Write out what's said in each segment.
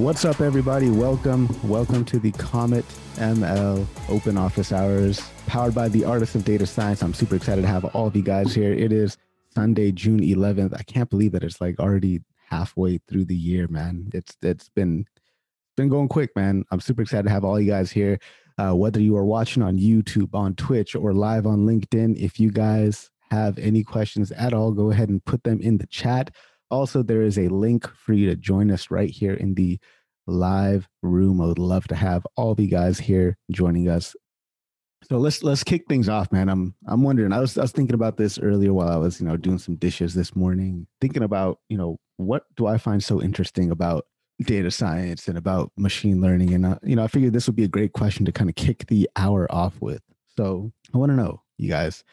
What's up, everybody? Welcome, welcome to the Comet ML Open Office Hours, powered by the Artists of Data Science. I'm super excited to have all of you guys here. It is Sunday, June 11th. I can't believe that it's like already halfway through the year, man. It's it's been been going quick, man. I'm super excited to have all you guys here. Uh, whether you are watching on YouTube, on Twitch, or live on LinkedIn, if you guys have any questions at all, go ahead and put them in the chat. Also, there is a link for you to join us right here in the live room. I would love to have all you guys here joining us. So let's let's kick things off, man. I'm I'm wondering. I was I was thinking about this earlier while I was you know doing some dishes this morning, thinking about you know what do I find so interesting about data science and about machine learning, and uh, you know I figured this would be a great question to kind of kick the hour off with. So I want to know, you guys,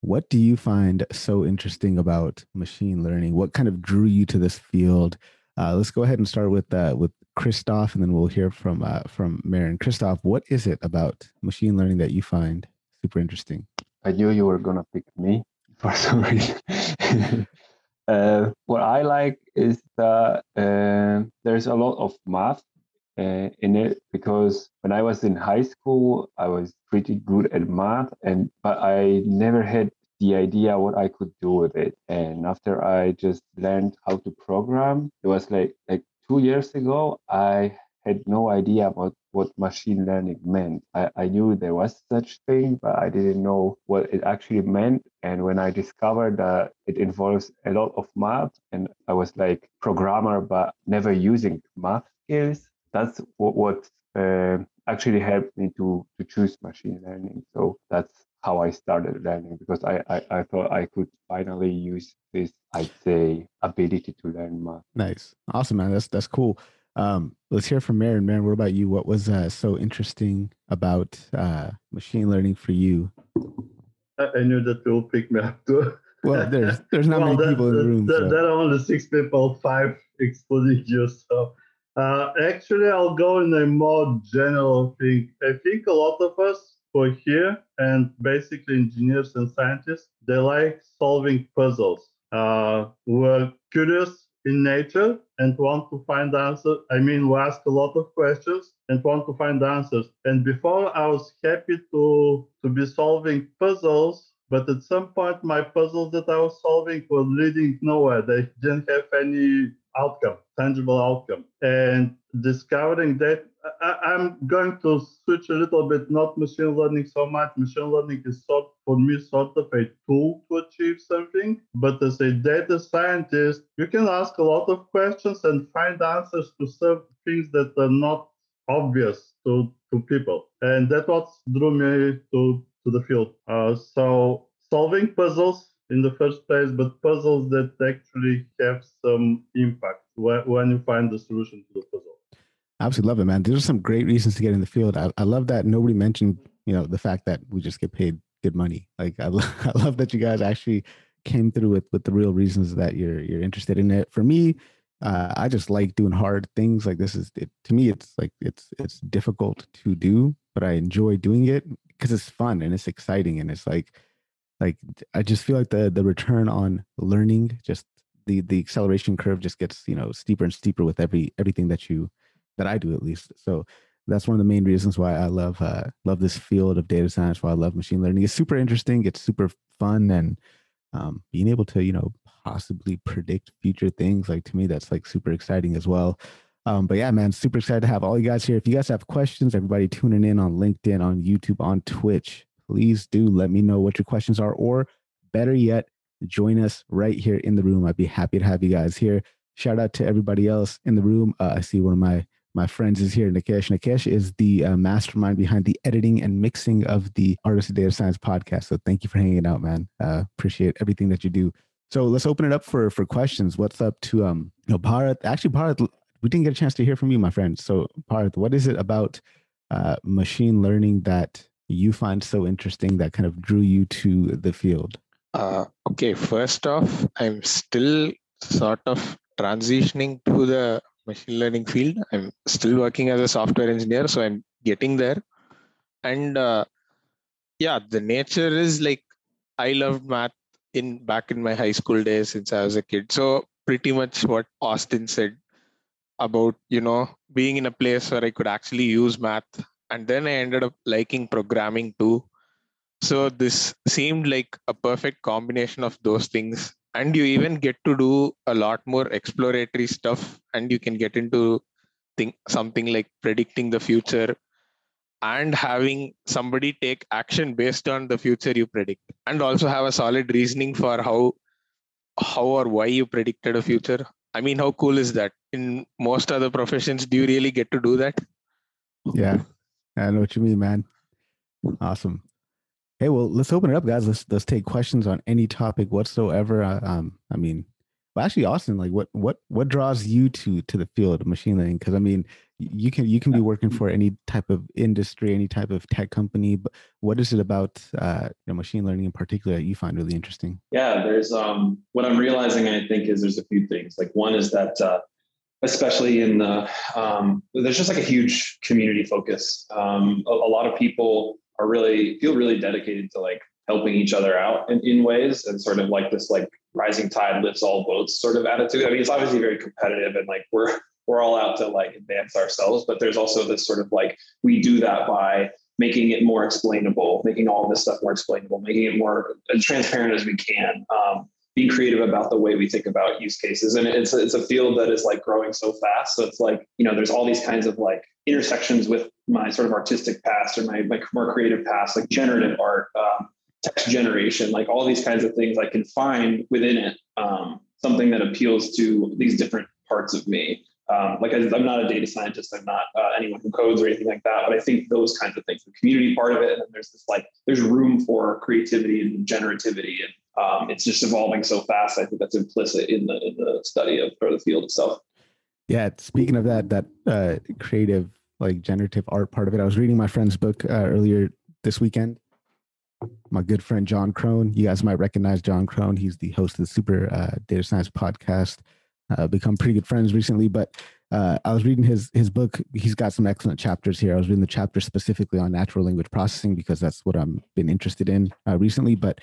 what do you find so interesting about machine learning? What kind of drew you to this field? Uh, let's go ahead and start with uh, with Christoph, and then we'll hear from uh, from Marin. Christoph, what is it about machine learning that you find super interesting? I knew you were gonna pick me for some reason. uh, what I like is that uh, there's a lot of math uh, in it because when I was in high school, I was pretty good at math, and but I never had the idea what I could do with it. And after I just learned how to program, it was like like two years ago. I had no idea about what machine learning meant. I, I knew there was such thing, but I didn't know what it actually meant. And when I discovered that it involves a lot of math, and I was like programmer, but never using math skills, that's what, what uh, actually helped me to to choose machine learning. So that's how I started learning because I, I, I thought I could finally use this, I'd say, ability to learn math. Nice. Awesome, man. That's that's cool. Um, let's hear from Marin. Marin, what about you? What was uh, so interesting about uh, machine learning for you? I knew that you'll pick me up too. Well, there's there's not well, many that, people in the room. That, so. There are only six people, five excluding you. So uh, actually, I'll go in a more general thing. I think a lot of us who are here and basically engineers and scientists, they like solving puzzles. Uh, we're curious in nature and want to find answers. I mean, we ask a lot of questions and want to find answers. And before, I was happy to to be solving puzzles. But at some point, my puzzles that I was solving were leading nowhere. They didn't have any outcome, tangible outcome. And discovering that, I, am going to switch a little bit, not machine learning so much. Machine learning is sort for me sort of a tool to achieve something. But as a data scientist, you can ask a lot of questions and find answers to some things that are not obvious to, to people. And that's what drew me to, to the field. Uh, so solving puzzles in the first place, but puzzles that actually have some impact when you find the solution to the puzzle. Absolutely love it, man. There's some great reasons to get in the field. I, I love that nobody mentioned, you know, the fact that we just get paid good money. Like I, lo- I love that you guys actually came through with with the real reasons that you're you're interested in it. For me, uh, I just like doing hard things. Like this is it, to me, it's like it's it's difficult to do, but I enjoy doing it because it's fun and it's exciting and it's like like i just feel like the the return on learning just the the acceleration curve just gets you know steeper and steeper with every everything that you that i do at least. So that's one of the main reasons why i love uh love this field of data science why i love machine learning. It's super interesting it's super fun and um, being able to you know possibly predict future things like to me that's like super exciting as well. Um, but yeah, man, super excited to have all you guys here. If you guys have questions, everybody tuning in on LinkedIn, on YouTube, on Twitch, please do let me know what your questions are, or better yet, join us right here in the room. I'd be happy to have you guys here. Shout out to everybody else in the room. Uh, I see one of my my friends is here, Nikesh. Nikesh is the uh, mastermind behind the editing and mixing of the Artist of Data Science podcast. So thank you for hanging out, man. Uh, appreciate everything that you do. So let's open it up for for questions. What's up to um you know Bharat? Actually, Bharat, we didn't get a chance to hear from you, my friend. So Bharat, what is it about uh, machine learning that you find so interesting that kind of drew you to the field? Uh, okay, first off, I'm still sort of transitioning to the machine learning field. I'm still working as a software engineer, so I'm getting there. And uh, yeah, the nature is like I loved math in back in my high school days since I was a kid. So pretty much what Austin said about you know being in a place where I could actually use math. And then I ended up liking programming too. So this seemed like a perfect combination of those things. And you even get to do a lot more exploratory stuff, and you can get into think something like predicting the future and having somebody take action based on the future you predict. And also have a solid reasoning for how how or why you predicted a future. I mean how cool is that? In most other professions do you really get to do that? Yeah i know what you mean man awesome hey well let's open it up guys let's let's take questions on any topic whatsoever uh, um i mean but actually, Austin, like what what what draws you to to the field of machine learning? Because I mean, you can you can be working for any type of industry, any type of tech company. But what is it about uh, you know, machine learning in particular that you find really interesting? Yeah, there's um, what I'm realizing. I think is there's a few things. Like one is that uh, especially in the um, there's just like a huge community focus. Um, a, a, lot of people are really feel really dedicated to like helping each other out in, in ways and sort of like this like rising tide lifts all boats sort of attitude. I mean, it's obviously very competitive and like we're we're all out to like advance ourselves, but there's also this sort of like we do that by making it more explainable, making all this stuff more explainable, making it more transparent as we can. Um, being creative about the way we think about use cases, and it's it's a field that is like growing so fast. So it's like you know, there's all these kinds of like intersections with my sort of artistic past or my my more creative past, like generative art, um, text generation, like all these kinds of things I can find within it um, something that appeals to these different parts of me. Um, like I, am not a data scientist, I'm not uh, anyone who codes or anything like that, but I think those kinds of things, the community part of it, and there's this like there's room for creativity and generativity, and um, it's just evolving so fast. I think that's implicit in the in the study of or the field itself. Yeah, speaking of that, that uh, creative like generative art part of it, I was reading my friend's book uh, earlier this weekend, my good friend Jon Krohn, You guys might recognize Jon Krohn. He's the host of the Super uh, Data Science podcast. Uh, become pretty good friends recently, but uh, I was reading his his book. He's got some excellent chapters here. I was reading the chapter specifically on natural language processing because that's what I'm been interested in uh, recently. But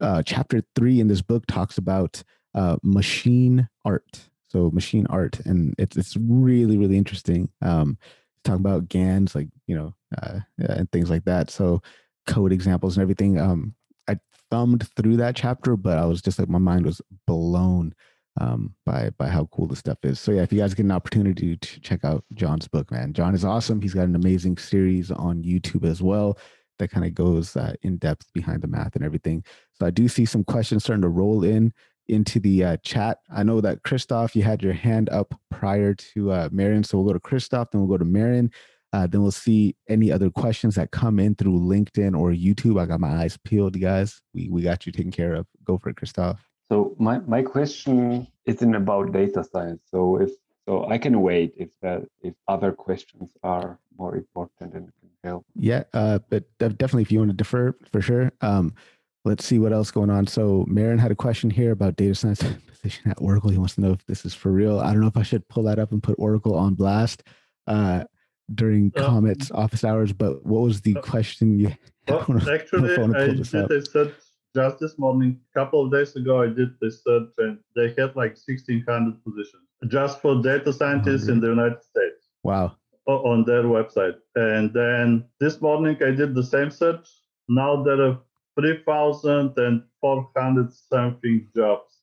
uh, chapter three in this book talks about uh, machine art. So machine art, and it's it's really really interesting. Um, talking about GANs, like you know, uh, and things like that. So code examples and everything. Um, I thumbed through that chapter, but I was just like my mind was blown um, by by how cool the stuff is. So yeah, if you guys get an opportunity to check out Jon's book, man, Jon is awesome. He's got an amazing series on YouTube as well that kind of goes uh, in depth behind the math and everything. So I do see some questions starting to roll in into the uh, chat. I know that Christoph, you had your hand up prior to uh, Marin, so we'll go to Christoph, then we'll go to Marin. Uh, then we'll see any other questions that come in through LinkedIn or YouTube. I got my eyes peeled, guys. We we got you taken care of. Go for it, Christoph. So my, my question isn't about data science. So if so I can wait if that if other questions are more important and can. Yeah, uh, but definitely if you want to defer for sure. Um, let's see what else going on. So Marin had a question here about data science position at Oracle. He wants to know if this is for real. I don't know if I should pull that up and put Oracle on blast. Uh, during uh, Comet's office hours, but what was the uh, question you well, actually I did a search just this morning, a couple of days ago I did the search and they had like 1600 positions just for data scientists in the United States. Wow. On their website. And then this morning I did the same search. Now there are 3,400 something jobs.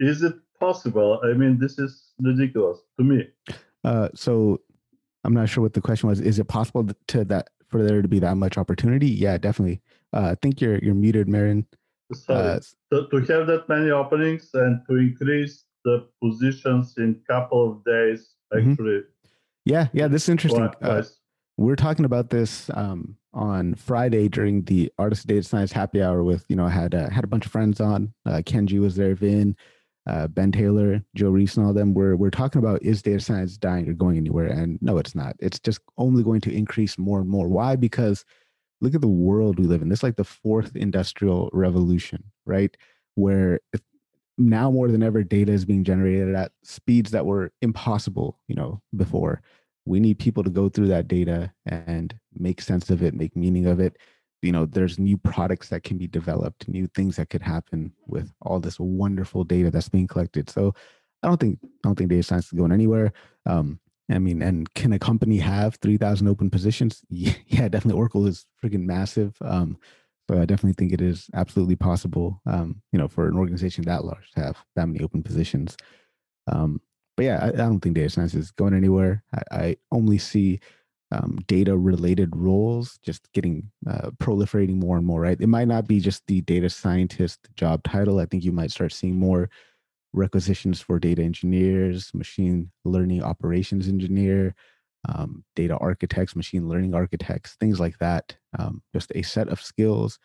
Is it possible? I mean, this is ridiculous to me. Uh, so I'm not sure what the question was. Is it possible to that for there to be that much opportunity? Yeah, definitely. Uh, I think you're you're muted, Marin. uh, to, to have that many openings and to increase the positions in a couple of days, mm-hmm. actually. Mm-hmm. Yeah, yeah, this is interesting. Uh, we're talking about this um, on Friday during the Artist Data Science Happy Hour with you know I had uh, had a bunch of friends on. Uh, Ken Jee was there, Vin, uh, Ben Taylor, Joe Reis, and all them, we're, we're talking about is data science dying or going anywhere? And no, it's not. It's just only going to increase more and more. Why? Because look at the world we live in. This is like the fourth industrial revolution, right? Where now more than ever, data is being generated at speeds that were impossible, you know, before. We need people to go through that data and make sense of it, make meaning of it, you know there's new products that can be developed new things that could happen with all this wonderful data that's being collected so i don't think i don't think data science is going anywhere um, I mean, and can a company have 3,000 open positions? Yeah, definitely. Oracle is freaking massive. Um, so I definitely think it is absolutely possible, um, you know, for an organization that large to have that many open positions. Um, but yeah, I, I, don't think data science is going anywhere. I, I only see um, data related roles just getting uh, proliferating more and more, right? It might not be just the data scientist job title. I think you might start seeing more requisitions for data engineers, machine learning operations engineer, um, data architects, machine learning architects, things like that. Um, just a set of skills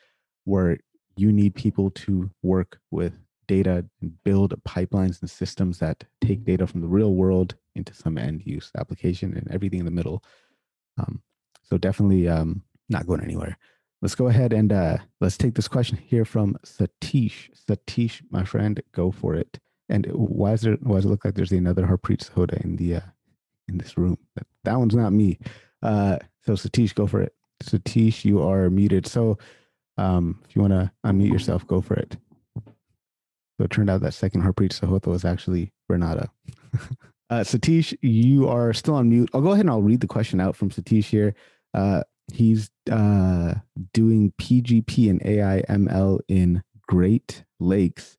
where you need people to work with data and build pipelines and systems that take data from the real world into some end use application and everything in the middle. Um, so definitely um, not going anywhere. Let's go ahead and uh, let's take this question here from Satish. Satish, my friend, go for it. And why is there? Why does it look like there's another Harpreet Sahota in the uh, in this room? That, that one's not me. Uh, so Satish, go for it. Satish, you are muted. So um, if you want to unmute yourself, go for it. So it turned out that second Harpreet Sahota was actually Renata. uh, Satish, you are still on mute. I'll go ahead and I'll read the question out from Satish here. Uh, he's uh, doing PGP and AI ML in Great Lakes,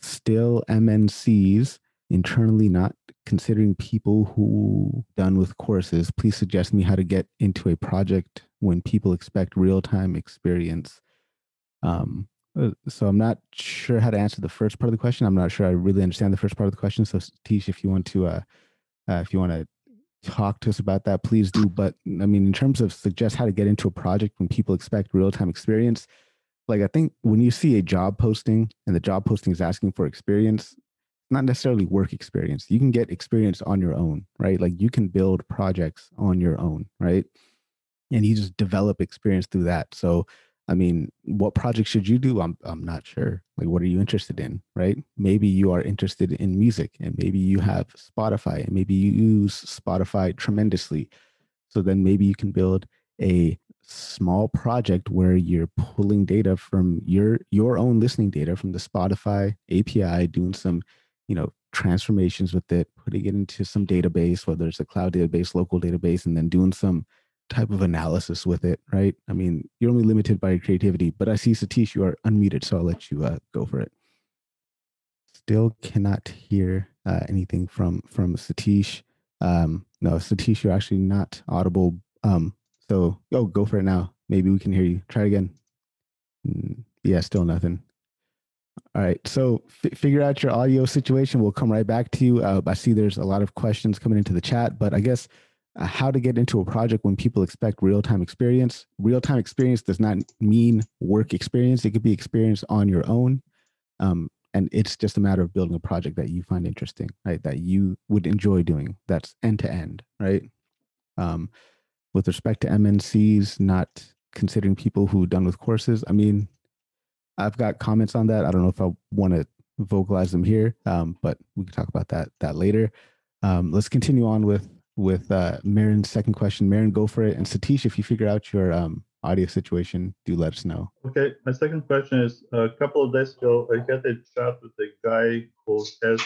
still MNCs internally not considering people who done with courses. Please suggest me how to get into a project when people expect real time experience. Um, uh, so I'm not sure how to answer the first part of the question. I'm not sure I really understand the first part of the question. So Tish, if you want to, uh, uh, if you want to talk to us about that, please do. But I mean, in terms of suggest how to get into a project when people expect real time experience, like I think when you see a job posting and the job posting is asking for experience, not necessarily work experience. You can get experience on your own, right? Like you can build projects on your own, right? And you just develop experience through that. So I mean, what project should you do? I'm I'm not sure. Like, what are you interested in? Right? Maybe you are interested in music, and maybe you have Spotify, and maybe you use Spotify tremendously. So then maybe you can build a small project where you're pulling data from your your own listening data from the Spotify API, doing some, you know, transformations with it, putting it into some database, whether it's a cloud database, local database, and then doing some type of analysis with it, right? I mean, you're only limited by your creativity, but I see Satish, you are unmuted, so I'll let you uh, go for it. Still cannot hear uh, anything from from Satish. Um, no, Satish, you're actually not audible. Um, so oh, go for it now. Maybe we can hear you. Try again. Yeah, still nothing. All right, so f- figure out your audio situation. We'll come right back to you. Uh, I see there's a lot of questions coming into the chat, but I guess uh, how to get into a project when people expect real time experience. Real time experience does not mean work experience, it could be experience on your own. Um, and it's just a matter of building a project that you find interesting, right? That you would enjoy doing. That's end to end, right? Um, with respect to MNCs, not considering people who done with courses. I mean, I've got comments on that. I don't know if I want to vocalize them here, um, but we can talk about that that later. Um, let's continue on with with uh, Marin's second question. Marin, go for it. And Satish, if you figure out your um, audio situation, do let us know. Okay. My second question is a couple of days ago, I had a chat with a guy who has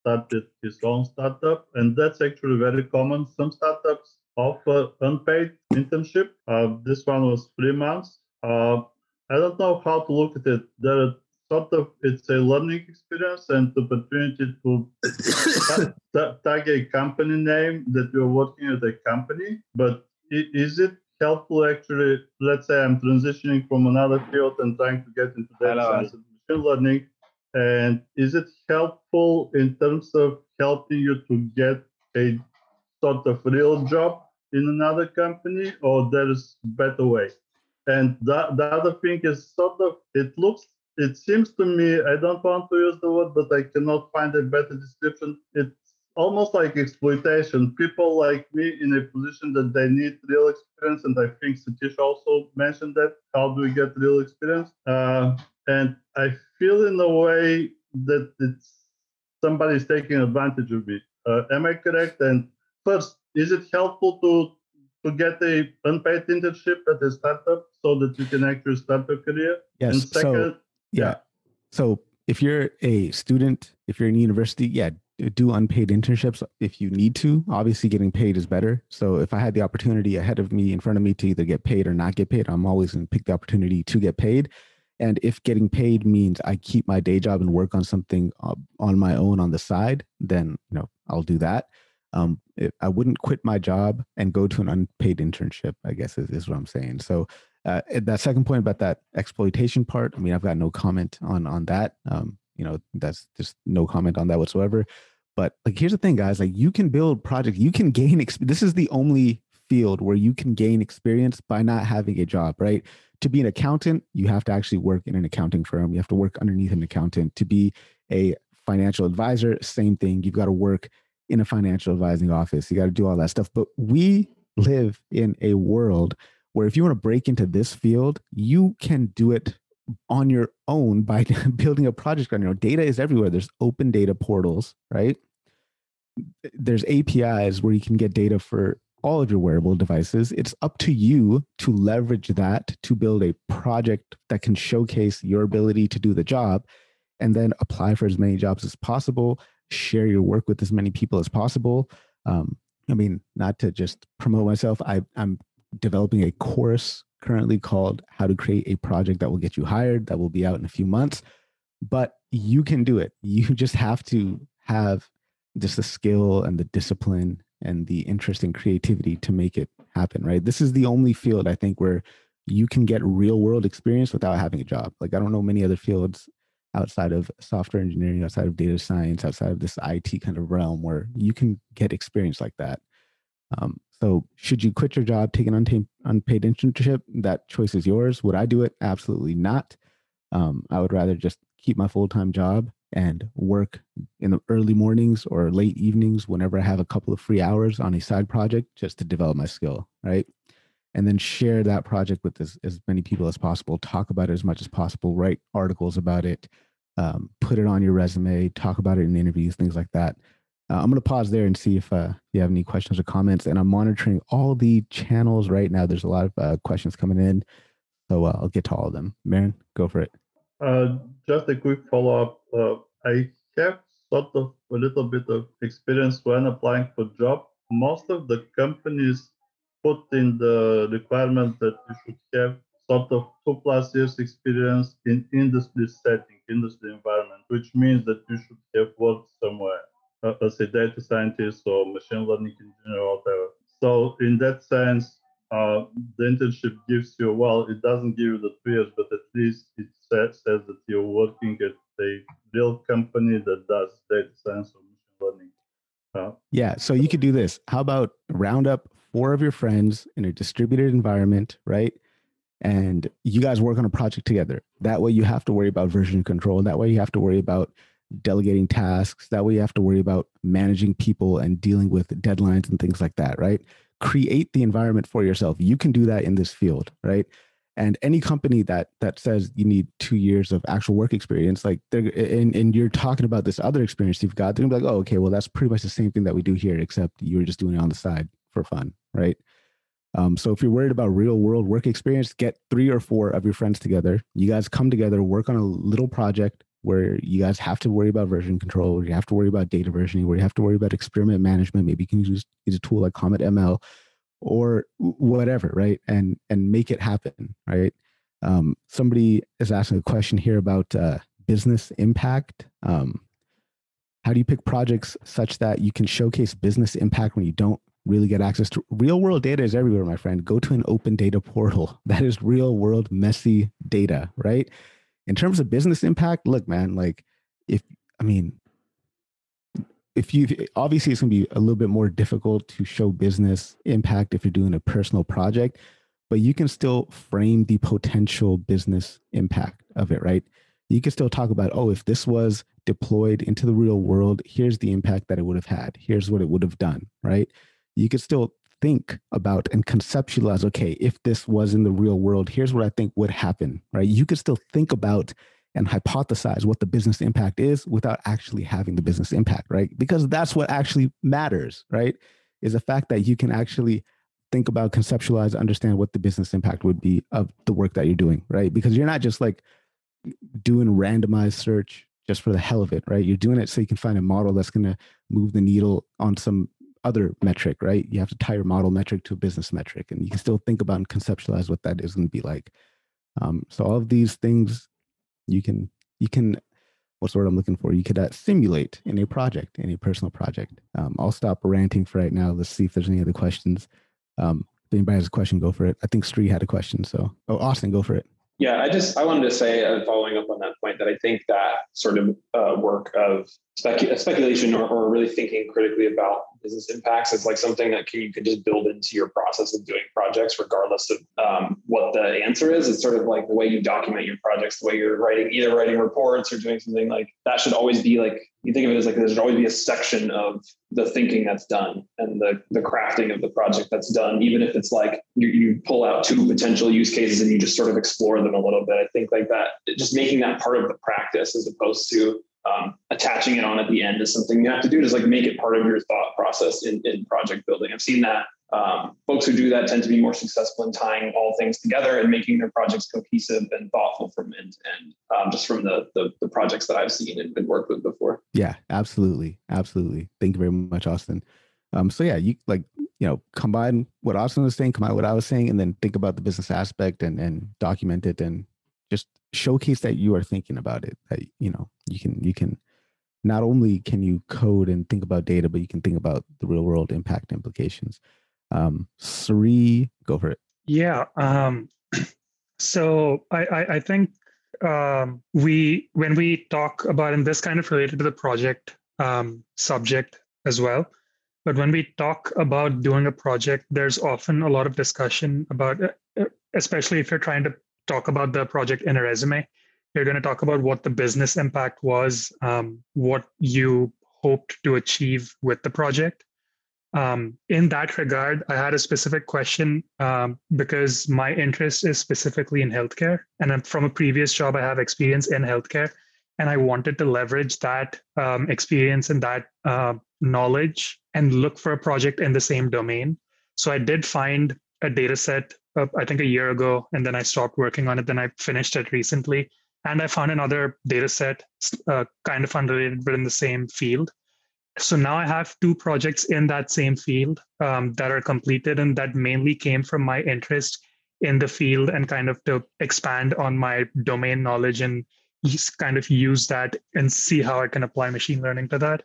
started his own startup, and that's actually very common. Some startups offer unpaid internship. Uh, this one was three months. Uh, I don't know how to look at it. There are sort of it's a learning experience and opportunity to tag a company name that you're working at a company. But is it helpful actually? Let's say I'm transitioning from another field and trying to get into data science and machine learning. And is it helpful in terms of helping you to get a sort of real job in another company, or there's better way? And the, the other thing is sort of it looks it seems to me, I don't want to use the word, but I cannot find a better description. It's almost like exploitation. People like me in a position that they need real experience, and I think Satish also mentioned that. How do we get real experience? Uh, and I feel in a way that it's somebody is taking advantage of me. Uh, am I correct? And first, is it helpful to to get a unpaid internship at a startup so that you can actually start your career? Yes. And second, so yeah. So if you're a student, if you're in university, yeah, do unpaid internships if you need to. Obviously, getting paid is better. So if I had the opportunity ahead of me, in front of me, to either get paid or not get paid, I'm always going to pick the opportunity to get paid. And if getting paid means I keep my day job and work on something uh, on my own on the side, then you know I'll do that. Um, I wouldn't quit my job and go to an unpaid internship. I guess is, is what I'm saying. So uh, that second point about that exploitation part, I mean, I've got no comment on on that. Um, you know, that's just no comment on that whatsoever. But like, here's the thing, guys. Like, you can build projects. You can gain. Exp- this is the only field where you can gain experience by not having a job, right? To be an accountant, you have to actually work in an accounting firm. You have to work underneath an accountant. To be a financial advisor, same thing. You've got to work in a financial advising office. You got to do all that stuff. But we live in a world where if you want to break into this field, you can do it on your own by building a project on your own. Data is everywhere. There's open data portals, right? There's APIs where you can get data for all of your wearable devices. It's up to you to leverage that to build a project that can showcase your ability to do the job and then apply for as many jobs as possible, share your work with as many people as possible. Um, I mean, not to just promote myself, I, I'm developing a course currently called How to Create a Project That Will Get You Hired, that will be out in a few months. But you can do it. You just have to have just the skill and the discipline and the interest and creativity to make it happen, right? This is the only field I think where you can get real world experience without having a job. Like, I don't know many other fields outside of software engineering, outside of data science, outside of this IT kind of realm where you can get experience like that. Um, so, should you quit your job, take an unpaid, unpaid internship? That choice is yours. Would I do it? Absolutely not. Um, I would rather just keep my full time job and work in the early mornings or late evenings whenever I have a couple of free hours on a side project just to develop my skill, right? And then share that project with as, as many people as possible, talk about it as much as possible, write articles about it, um, put it on your resume, talk about it in interviews, things like that. Uh, I'm going to pause there and see if uh, you have any questions or comments. And I'm monitoring all the channels right now. There's a lot of uh, questions coming in. So uh, I'll get to all of them. Marin, go for it. Uh, just a quick follow up. Uh, I have sort of a little bit of experience when applying for job. Most of the companies put in the requirement that you should have sort of two plus years experience in industry setting, industry environment, which means that you should have worked somewhere uh, as a data scientist or machine learning engineer or whatever. So in that sense, uh, the internship gives you well, it doesn't give you the two years, but at least it says, says that you're working at a real company that does data science or machine learning. Uh, yeah, so you could do this. How about round up four of your friends in a distributed environment, right? And you guys work on a project together. That way, you have to worry about version control. That way, you have to worry about delegating tasks. That way, you have to worry about managing people and dealing with deadlines and things like that, right? Create the environment for yourself. You can do that in this field, right? And any company that that says you need two years of actual work experience, like they're and, and you're talking about this other experience you've got, they're gonna be like, oh, okay, well, that's pretty much the same thing that we do here, except you're just doing it on the side for fun, right? Um, so if you're worried about real world work experience, get three or four of your friends together. You guys come together, work on a little project, where you guys have to worry about version control, where you have to worry about data versioning, where you have to worry about experiment management. Maybe you can use, use a tool like Comet ML or whatever, right? And and make it happen, right? Um, somebody is asking a question here about uh, business impact. Um, how do you pick projects such that you can showcase business impact when you don't really get access to real world data is everywhere, my friend. Go to an open data portal. That is real world messy data, right? in terms of business impact, look, man, like if I mean, if you obviously it's gonna be a little bit more difficult to show business impact if you're doing a personal project, but you can still frame the potential business impact of it, right? You can still talk about, oh, if this was deployed into the real world, here's the impact that it would have had. Here's what it would have done, right? You could still think about and conceptualize okay if this was in the real world here's what i think would happen right? You could still think about and hypothesize what the business impact is without actually having the business impact right? Because that's what actually matters right? Is the fact that you can actually think about conceptualize understand what the business impact would be of the work that you're doing right? Because you're not just like doing randomized search just for the hell of it, right? You're doing it so you can find a model that's going to move the needle on some other metric, right? You have to tie your model metric to a business metric, and you can still think about and conceptualize what that is going to be like. Um, so all of these things you can you can what's the word I'm looking for? You could uh, simulate in a project, in a personal project. Um, I'll stop ranting for right now. Let's see if there's any other questions. Um, if anybody has a question, go for it. I think Sri had a question. So, oh, Austin, go for it. Yeah, I just I wanted to say, uh, following up on that point, that I think that sort of uh, work of specu- speculation or, or really thinking critically about business impacts is like something that can, you can just build into your process of doing projects, regardless of um, what the answer is. It's sort of like the way you document your projects, the way you're writing, either writing reports or doing something like that should always be like, you think of it as like there should always be a section of the thinking that's done and the, the crafting of the project that's done, even if it's like you, you pull out two potential use cases and you just sort of explore them a little bit. I think like that, just making that part of the practice as opposed to um, attaching it on at the end is something you have to do. Just like make it part of your thought process in, in project building. I've seen that um, folks who do that tend to be more successful in tying all things together and making their projects cohesive and thoughtful from end to end. Um, just from the, the, the projects that I've seen and worked with before. Yeah, absolutely, absolutely. Thank you very much, Austin. Um, so yeah, you like you know combine what Austin was saying, combine what I was saying, and then think about the business aspect and and document it and just showcase that you are thinking about it. That you know you can you can not only can you code and think about data, but you can think about the real world impact implications. Um, Sri, go for it. Yeah. Um, so I, I, I think um, we when we talk about and this kind of related to the project um, subject as well. But when we talk about doing a project, there's often a lot of discussion about, especially if you're trying to talk about the project in a resume. You're going to talk about what the business impact was, um, what you hoped to achieve with the project. Um, in that regard, I had a specific question um, because my interest is specifically in healthcare. And I'm, from a previous job, I have experience in healthcare. And I wanted to leverage that um, experience and that uh, knowledge and look for a project in the same domain. So I did find a data set uh, I think a year ago, and then I stopped working on it. Then I finished it recently, and I found another data set, uh, kind of unrelated, but in the same field. So now I have two projects in that same field um, that are completed, and that mainly came from my interest in the field and kind of to expand on my domain knowledge and kind of use that and see how I can apply machine learning to that.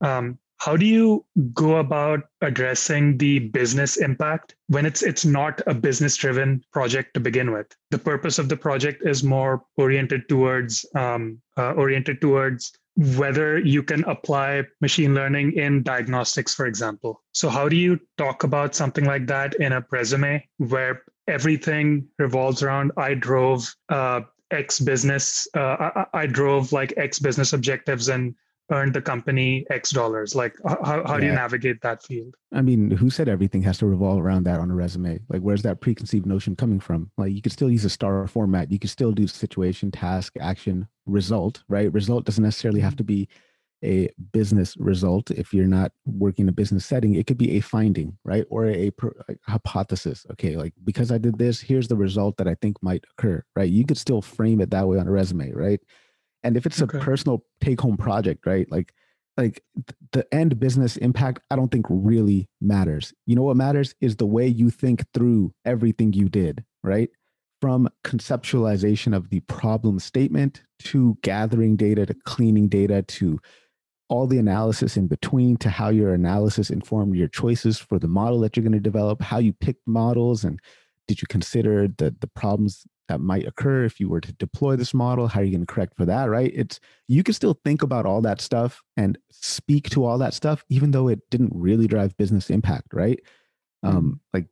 Um, how do you go about addressing the business impact when it's it's not a business driven project to begin with? The purpose of the project is more oriented towards um, uh, oriented towards whether you can apply machine learning in diagnostics for example. So how do you talk about something like that in a resume where everything revolves around i drove uh, x business uh, I, I drove like x business objectives and earned the company X dollars? Like, how, how yeah. do you navigate that field? I mean, who said everything has to revolve around that on a resume? Like, where's that preconceived notion coming from? Like, you could still use a star format. You could still do situation, task, action, result, right? Result doesn't necessarily have to be a business result if you're not working in a business setting it could be a finding right or a, a, hypothesis okay like because i did this here's the result that i think might occur right you could still frame it that way on a resume right and if it's okay. a personal take home project, right? Like like the end business impact I don't think really matters. You know what matters is the way you think through everything you did, right? From conceptualization of the problem statement to gathering data to cleaning data to all the analysis in between to how your analysis informed your choices for the model that you're going to develop, how you picked models and did you consider the the problems that might occur if you were to deploy this model how are you going to correct for that right? It's you can still think about all that stuff and speak to all that stuff even though it didn't really drive business impact right? Um mm-hmm. like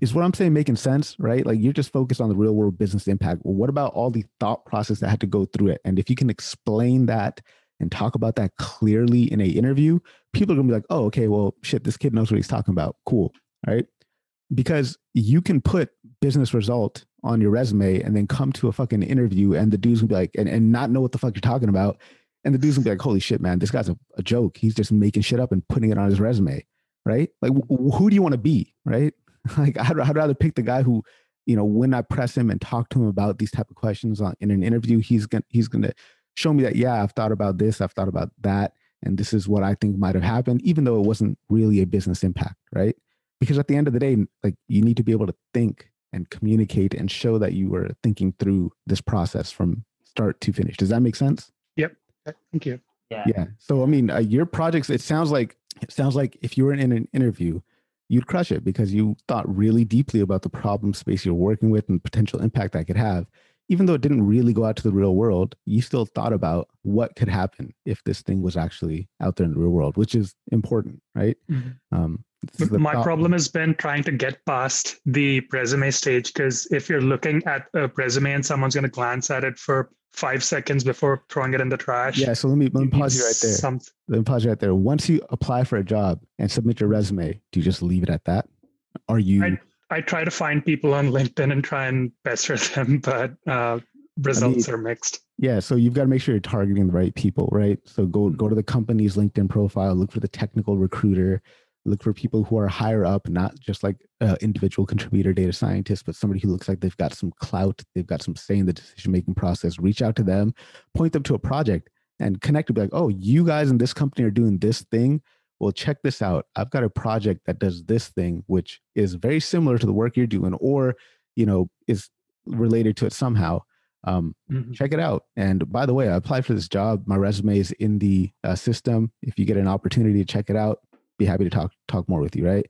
is what i'm saying making sense right? Like you're just focused on the real world business impact. Well what about all the thought process that had to go through it? And if you can explain that and talk about that clearly in a interview people are gonna be like oh okay well shit this kid knows what he's talking about. Cool. Right? Because you can put business result on your resume and then come to a fucking interview and the dude's gonna be like and, and not know what the fuck you're talking about. And the dude's gonna be like holy shit man this guy's a, a joke. He's just making shit up and putting it on his resume right? Like who do you want to be right? Like I'd, I'd rather pick the guy who you know when i press him and talk to him about these type of questions on in an interview he's gonna he's gonna show me that yeah i've thought about this i've thought about that and this is what i think might have happened even though it wasn't really a business impact right? Because at the end of the day like you need to be able to think and communicate and show that you were thinking through this process from start to finish. Does that make sense? Yep. Thank you. Yeah. Yeah. So i mean uh, your projects it sounds like it sounds like if you were in an interview you'd crush it because you thought really deeply about the problem space you're working with and potential impact that could have. Even though it didn't really go out to the real world, you still thought about what could happen if this thing was actually out there in the real world, which is important, right? Mm-hmm. Um, my problem. problem has been trying to get past the resume stage because if you're looking at a resume and someone's going to glance at it for five seconds before throwing it in the trash. Yeah. So let me, let me pause you right there. Some, let me pause you right there. Once you apply for a job and submit your resume, do you just leave it at that? Are you? I, I try to find people on LinkedIn and try and pester them, but uh, results I mean, are mixed. Yeah, so you've got to make sure you're targeting the right people, right? So go go to the company's LinkedIn profile, look for the technical recruiter, look for people who are higher up, not just like uh, individual contributor data scientists, but somebody who looks like they've got some clout, they've got some say in the decision making process. Reach out to them, point them to a project, and connect to be like, oh, you guys in this company are doing this thing well, check this out. I've got a project that does this thing, which is very similar to the work you're doing, or you know, is related to it somehow. Um, mm-hmm. Check it out. And by the way, I applied for this job. My resume is in the uh, system. If you get an opportunity to check it out, be happy to talk talk more with you. Right.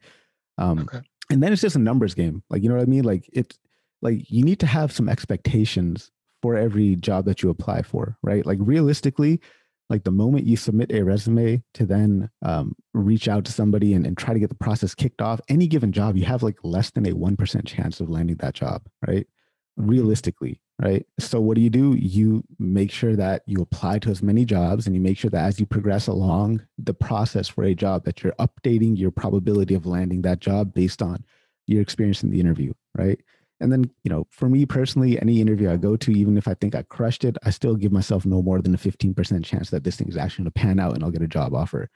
Um, okay. And then it's just a numbers game. Like you know what I mean? Like it's like you need to have some expectations for every job that you apply for. Right. Like realistically, like the moment you submit a resume to then um, reach out to somebody and, and try to get the process kicked off any given job you have like less than a 1% chance of landing that job right realistically right so what do you do you make sure that you apply to as many jobs and you make sure that as you progress along the process for a job that you're updating your probability of landing that job based on your experience in the interview right and then, you know, for me personally, any interview I go to, even if I think I crushed it, I still give myself no more than a 15% chance that this thing is actually going to pan out and I'll get a job offer.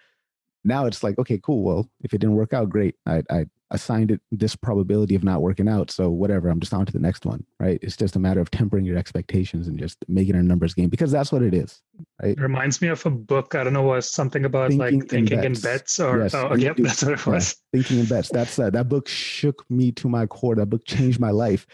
Now it's like, okay, cool. Well, if it didn't work out, great. I, I assigned it this probability of not working out. So whatever, I'm just on to the next one, right? It's just a matter of tempering your expectations and just making a numbers game because that's what it is, right? It reminds me of a book. I don't know, was something about thinking like thinking in bets, bets or yes, oh, yep, that's what it was. Yeah, thinking in bets. That's uh, that book shook me to my core. That book changed my life.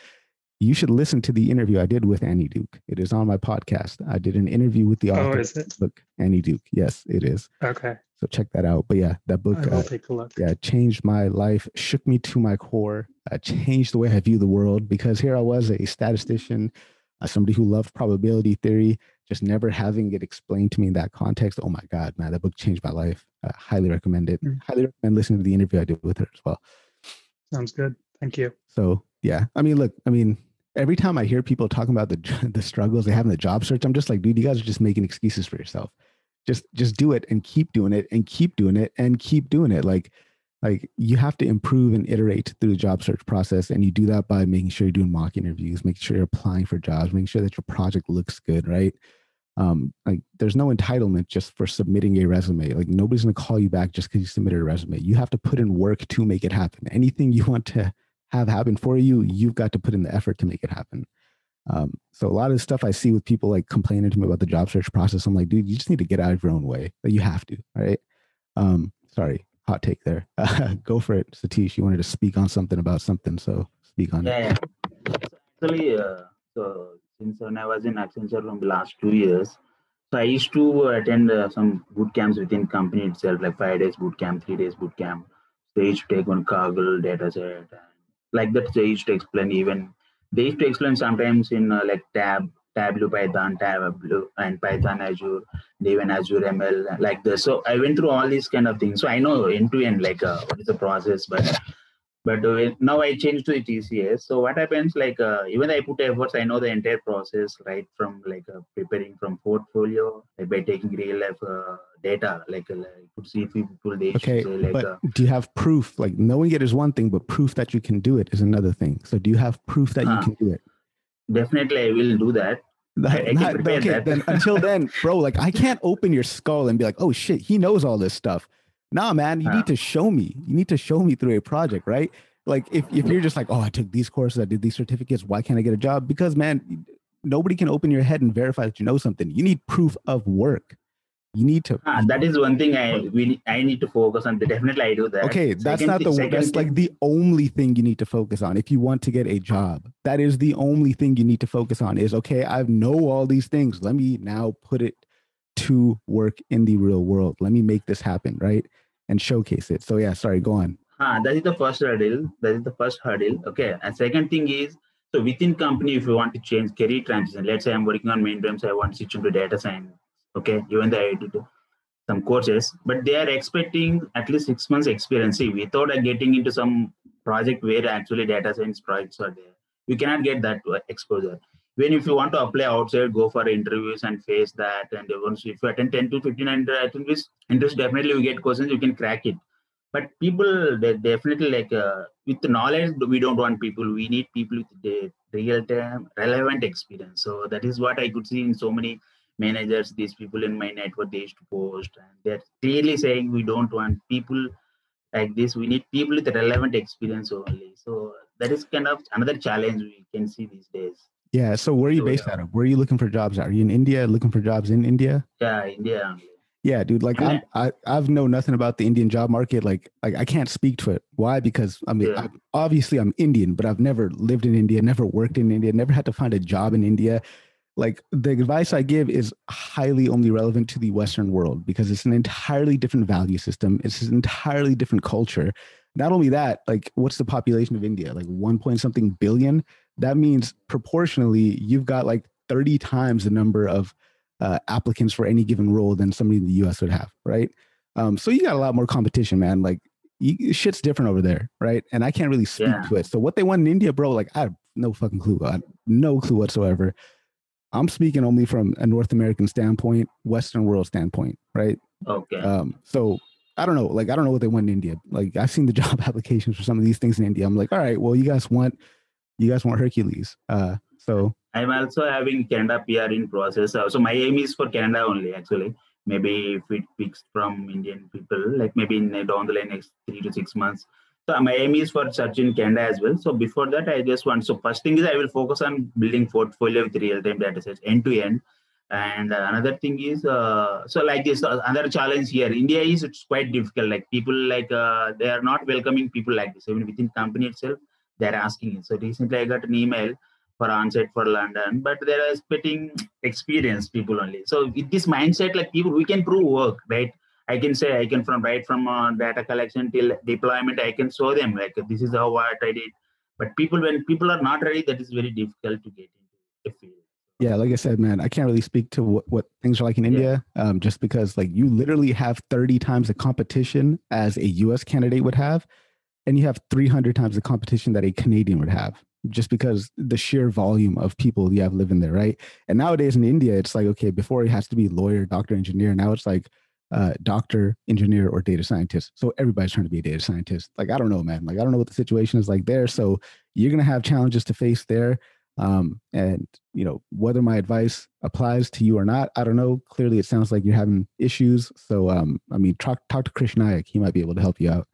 You should listen to the interview I did with Annie Duke. It is on my podcast. I did an interview with the oh, author oh, is it? book, Annie Duke. Yes, it is. Okay. So check that out. But yeah, that book uh, take a look. Yeah, changed my life, shook me to my core, uh, changed the way I view the world because here I was a statistician, uh, somebody who loved probability theory, just never having it explained to me in that context. Oh my God, man, that book changed my life. I highly recommend it. Mm. Highly recommend listening to the interview I did with her as well. Sounds good. Thank you. So yeah, I mean, look, I mean, every time I hear people talking about the the struggles they have in the job search, I'm just like, dude, you guys are just making excuses for yourself just just do it and keep doing it and keep doing it and keep doing it. Like like you have to improve and iterate through the job search process and you do that by making sure you're doing mock interviews making sure you're applying for jobs making sure that your project looks good right? Um like there's no entitlement just for submitting a resume. Like nobody's going to call you back just because you submitted a resume. You have to put in work to make it happen. Anything you want to have happen for you you've got to put in the effort to make it happen um, so a lot of stuff I see with people like complaining to me about the job search process, I'm like, dude, you just need to get out of your own way. Like you have to, right? Um, sorry, hot take there. Go for it, Satish. You wanted to speak on something about something, so speak on yeah, it. Yeah. Actually, uh, so since when I was in Accenture from the last two years, so I used to attend uh, some boot camps within company itself, like five days boot camp, three days boot camp. They used to take one Kaggle data set, and like that. They used to explain even they used to explain sometimes in uh, like tab tableau python tableau and python azure even azure ml like this so i went through all these kind of things so i know end to end like uh, what is the process but but now I changed to the TCS. So what happens? Like uh, even I put efforts, I know the entire process, right? From like uh, preparing from portfolio, like by taking real life uh, data, like, uh, like could see people they okay, say, like, but uh, do you have proof? Like knowing it is one thing, but proof that you can do it is another thing. So do you have proof that you can do it? Definitely, I will do that. Not, not, okay, that. then until then, bro, like I can't open your skull and be like, oh shit, he knows all this stuff. Nah, man, you need to show me. You need to show me through a project, right? Like if, if you're just like, oh, I took these courses, I did these certificates, why can't I get a job? Because man, nobody can open your head and verify that you know something. You need proof of work. You need to. Ah, that is one thing I we I need to focus on. Definitely, I do that. Okay, that's Second not the thing- that's second like the only thing you need to focus on if you want to get a job. That is the only thing you need to focus on. Is okay. I know all these things. Let me now put it to work in the real world. Let me make this happen, right? And showcase it. So yeah, sorry. Go on. Ah, that is the first hurdle. That is the first hurdle. Okay. And second thing is, so within company, if you want to change career transition, let's say I'm working on mainframes, I want to switch into data science. Okay. Even though I did some courses, but they are expecting at least six months experience. See, without uh, getting into some project where actually data science projects are there, you cannot get that uh, exposure. When if you want to apply outside, go for interviews and face that. And once if you attend 10 to 15 inter- interviews, interviews definitely you get questions, you can crack it but people they definitely like uh, with the knowledge we don't want people we need people with the real time relevant experience so that is what i could see in so many managers these people in my network they used to post and they're clearly saying we don't want people like this we need people with relevant experience only so that is kind of another challenge we can see these days Yeah. So where are you So, based yeah. out of? Where are you looking for jobs? at? Are you in India? Looking for jobs in India? yeah india only Yeah, dude. Like Yeah. I'm, I, I've know nothing about the Indian job market. Like, like I can't speak to it. Why? Because I mean, Yeah. I, obviously I'm Indian, but I've never lived in India, never worked in India, never had to find a job in India. Like the advice I give is highly only relevant to the Western world because it's an entirely different value system. It's an entirely different culture. Not only that, like what's the population of India? Like one point something billion. That means proportionally, you've got like 30 times the number of uh, applicants for any given role than somebody in the U.S. would have, right? Um, so you got a lot more competition, man. Like you, shit's different over there, right? And I can't really speak Yeah. to it. So what they want in India, bro, like I have no fucking clue, no clue whatsoever. I'm speaking only from a North American standpoint, Western world standpoint, right? okay Um, so I don't know, like I don't know what they want in India. Like I've seen the job applications for some of these things in India. I'm like, all right, well, you guys want, you guys want Hercules. Uh, so I'm also having Canada PR in process. Uh, so my aim is for Canada only, actually. Maybe if it picks from Indian people, like maybe in down the line next three to six months. So my aim is for search in Canada as well. So before that, I just want. So first thing is I will focus on building portfolio with real-time data sets end to end. And uh, another thing is, uh, so like this, uh, another challenge here. India is it's quite difficult. Like people like uh, they are not welcoming people like this. Even within company itself, they are asking it. So recently, I got an email for onset for London, but they are expecting experienced people only. So with this mindset, like people, we can prove work, right? I can say I can from right from uh, data collection till deployment, I can show them like this is how what I did. But people, when people are not ready, that is very difficult to get into the field. yeah, like I said, man, I can't really speak to what, what things are like in Yeah. India, um, just because like you literally have 30 times the competition as a US candidate would have, and you have 300 times the competition that a Canadian would have, just because the sheer volume of people you have living there, right? And nowadays in India, it's like, okay, before it has to be lawyer, doctor, engineer. Now it's like uh, doctor, engineer, or data scientist. So everybody's trying to be a data scientist. Like, I don't know, man. Like, I don't know what the situation is like there. So you're going to have challenges to face there. Um, and you know whether my advice applies to you or not, I don't know. Clearly, it sounds like you're having issues. So, um, I mean, talk talk to Krish Naik. He might be able to help you out.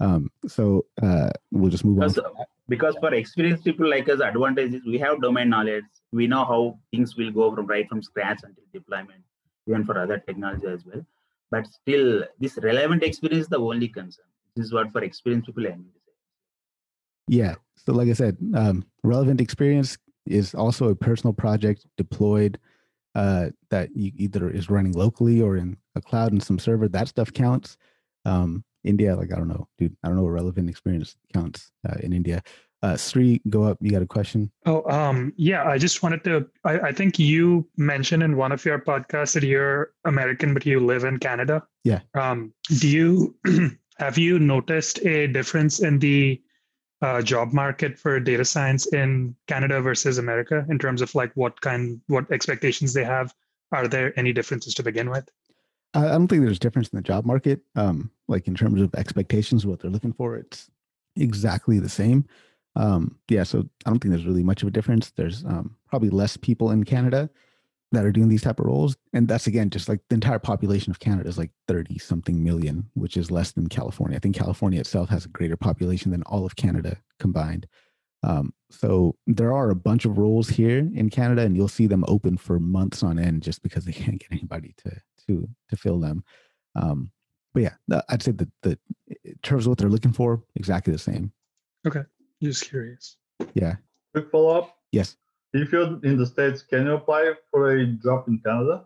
Um, so uh, we'll just move on. Because, because for experienced people like us, advantage is we have domain knowledge. We know how things will go from right from scratch until deployment, even for other technology as well. But still, this relevant experience is the only concern. This is what for experienced people I. Yeah. So, like I said, um, relevant experience is also a personal project deployed uh, that you either is running locally or in a cloud and some server. That stuff counts. Um, India, like I don't know, dude. I don't know what relevant experience counts uh, in India. Uh, Sri, go up. You got a question? Oh, um, yeah. I just wanted to. I, I think you mentioned in one of your podcasts that you're American, but you live in Canada. Yeah. Um, do you have you noticed a difference in the uh, job market for data science in Canada versus America in terms of like what kind, what expectations they have? Are there any differences to begin with? I I don't think there's difference in the job market. Um, like in terms of expectations, what they're looking for, it's exactly the same. Um, yeah, so I don't think there's really much of a difference. There's um, probably less people in Canada that are doing these type of roles, and that's again just like the entire population of Canada is like thirty something million, which is less than California. I think California itself has a greater population than all of Canada combined. Um, so there are a bunch of roles here in Canada, and you'll see them open for months on end just because they can't get anybody to to to fill them. Um, but yeah, I'd say that the in terms of what they're looking for, exactly the same. Okay, just curious. Yeah. Quick follow up. Yes. If you're in the states, can you apply for a job in Canada?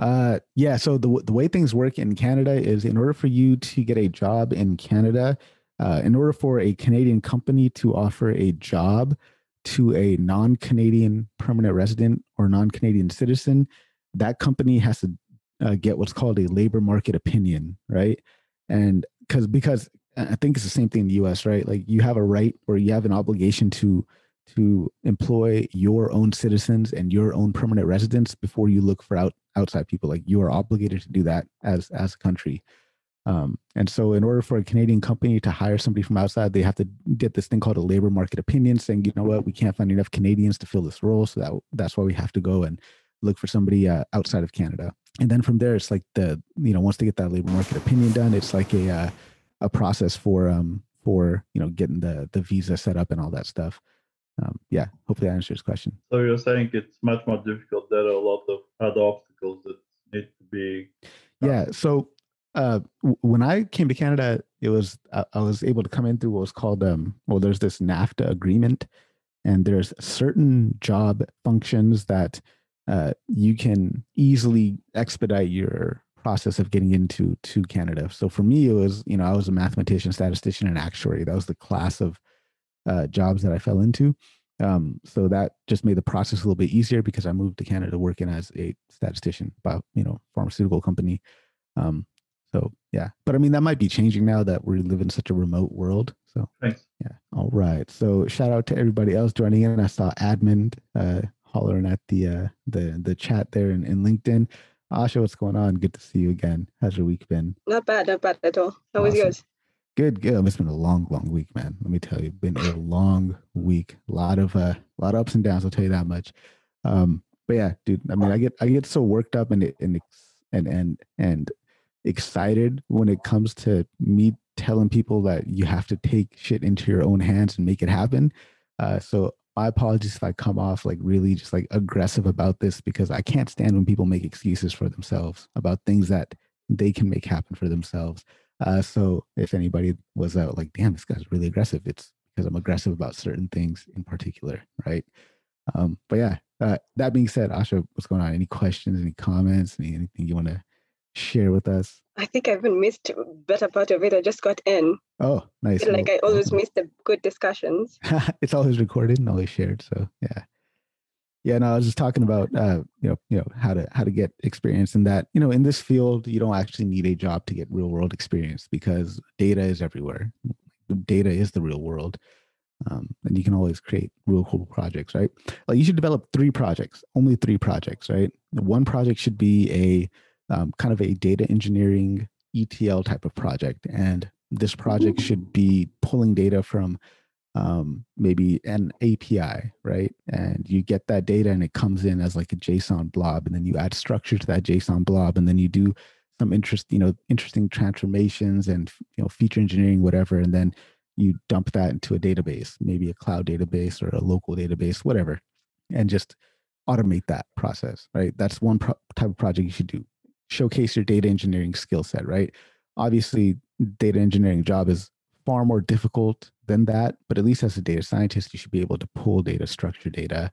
Uh, yeah. So the the way things work in Canada is, in order for you to get a job in Canada, uh, in order for a Canadian company to offer a job to a non-Canadian permanent resident or non-Canadian citizen, that company has to uh, get what's called a labor market opinion, right? And because because I think it's the same thing in the U.S., right? Like you have a right or you have an obligation to to employ your own citizens and your own permanent residents before you look for out, outside people. Like you are obligated to do that as as a country. Um, and so, in order for a Canadian company to hire somebody from outside, they have to get this thing called a labor market opinion, saying, you know what, we can't find enough Canadians to fill this role, so that that's why we have to go and look for somebody uh, outside of Canada. And then from there, it's like the you know once they get that labor market opinion done, it's like a uh, a process for um for you know getting the the visa set up and all that stuff um, yeah, hopefully that answers your question. So you're saying it's much more difficult. There are a lot of other obstacles that need to be. Yeah. So uh, w- when I came to Canada, it was I, I was able to come in through what was called um. Well, there's this NAFTA agreement, and there's certain job functions that uh, you can easily expedite your process of getting into to Canada. So for me, it was you know I was a mathematician, statistician, and actuary. That was the class of uh, jobs that I fell into. Um, so that just made the process a little bit easier because I moved to Canada working as a statistician by you know pharmaceutical company. Um, so yeah, but I mean that might be changing now that we live in such a remote world. So Thanks. yeah, all right. So shout out to everybody else joining in. I saw Admin uh, hollering at the uh, the the chat there in, in LinkedIn. Asha, what's going on? Good to see you again. How's your week been? Not bad, not bad at all. How was Awesome. yours? Good, good. It's been a long, long week, man. Let me tell you, been a long week. A lot of uh, a lot of ups and downs. I'll tell you that much. Um, but yeah, dude. I mean, I get I get so worked up and and and and and excited when it comes to me telling people that you have to take shit into your own hands and make it happen. Uh, so my apologies if I come off like really just like aggressive about this because I can't stand when people make excuses for themselves about things that they can make happen for themselves. Uh, so if anybody was out like, damn, this guy's really aggressive, it's because I'm aggressive about certain things in particular, right? Um, but yeah, uh, that being said, Asha, what's going on? Any questions, any comments, any, anything you want to share with us? I think I even missed better part of it. I just got in. Oh, nice. feel like I always miss the good discussions. it's always recorded and always shared. So yeah. Yeah, no, I was just talking about uh, you know, you know, how to how to get experience in that. You know, in this field, you don't actually need a job to get real world experience because data is everywhere. Data is the real world. Um, and you can always create real cool projects, right? Like you should develop three projects, only three projects, right? One project should be a um, kind of a data engineering ETL type of project, and this project should be pulling data from um, maybe an API, right? And you get that data and it comes in as like a JSON blob, and then you add structure to that JSON blob, and then you do some interest, you know, interesting transformations and you know feature engineering, whatever, and then you dump that into a database, maybe a cloud database or a local database, whatever, and just automate that process, right? That's one pro- type of project you should do. Showcase your data engineering skill set, right? Obviously, data engineering job is far more difficult than that, but at least as a data scientist, you should be able to pull data, structure data,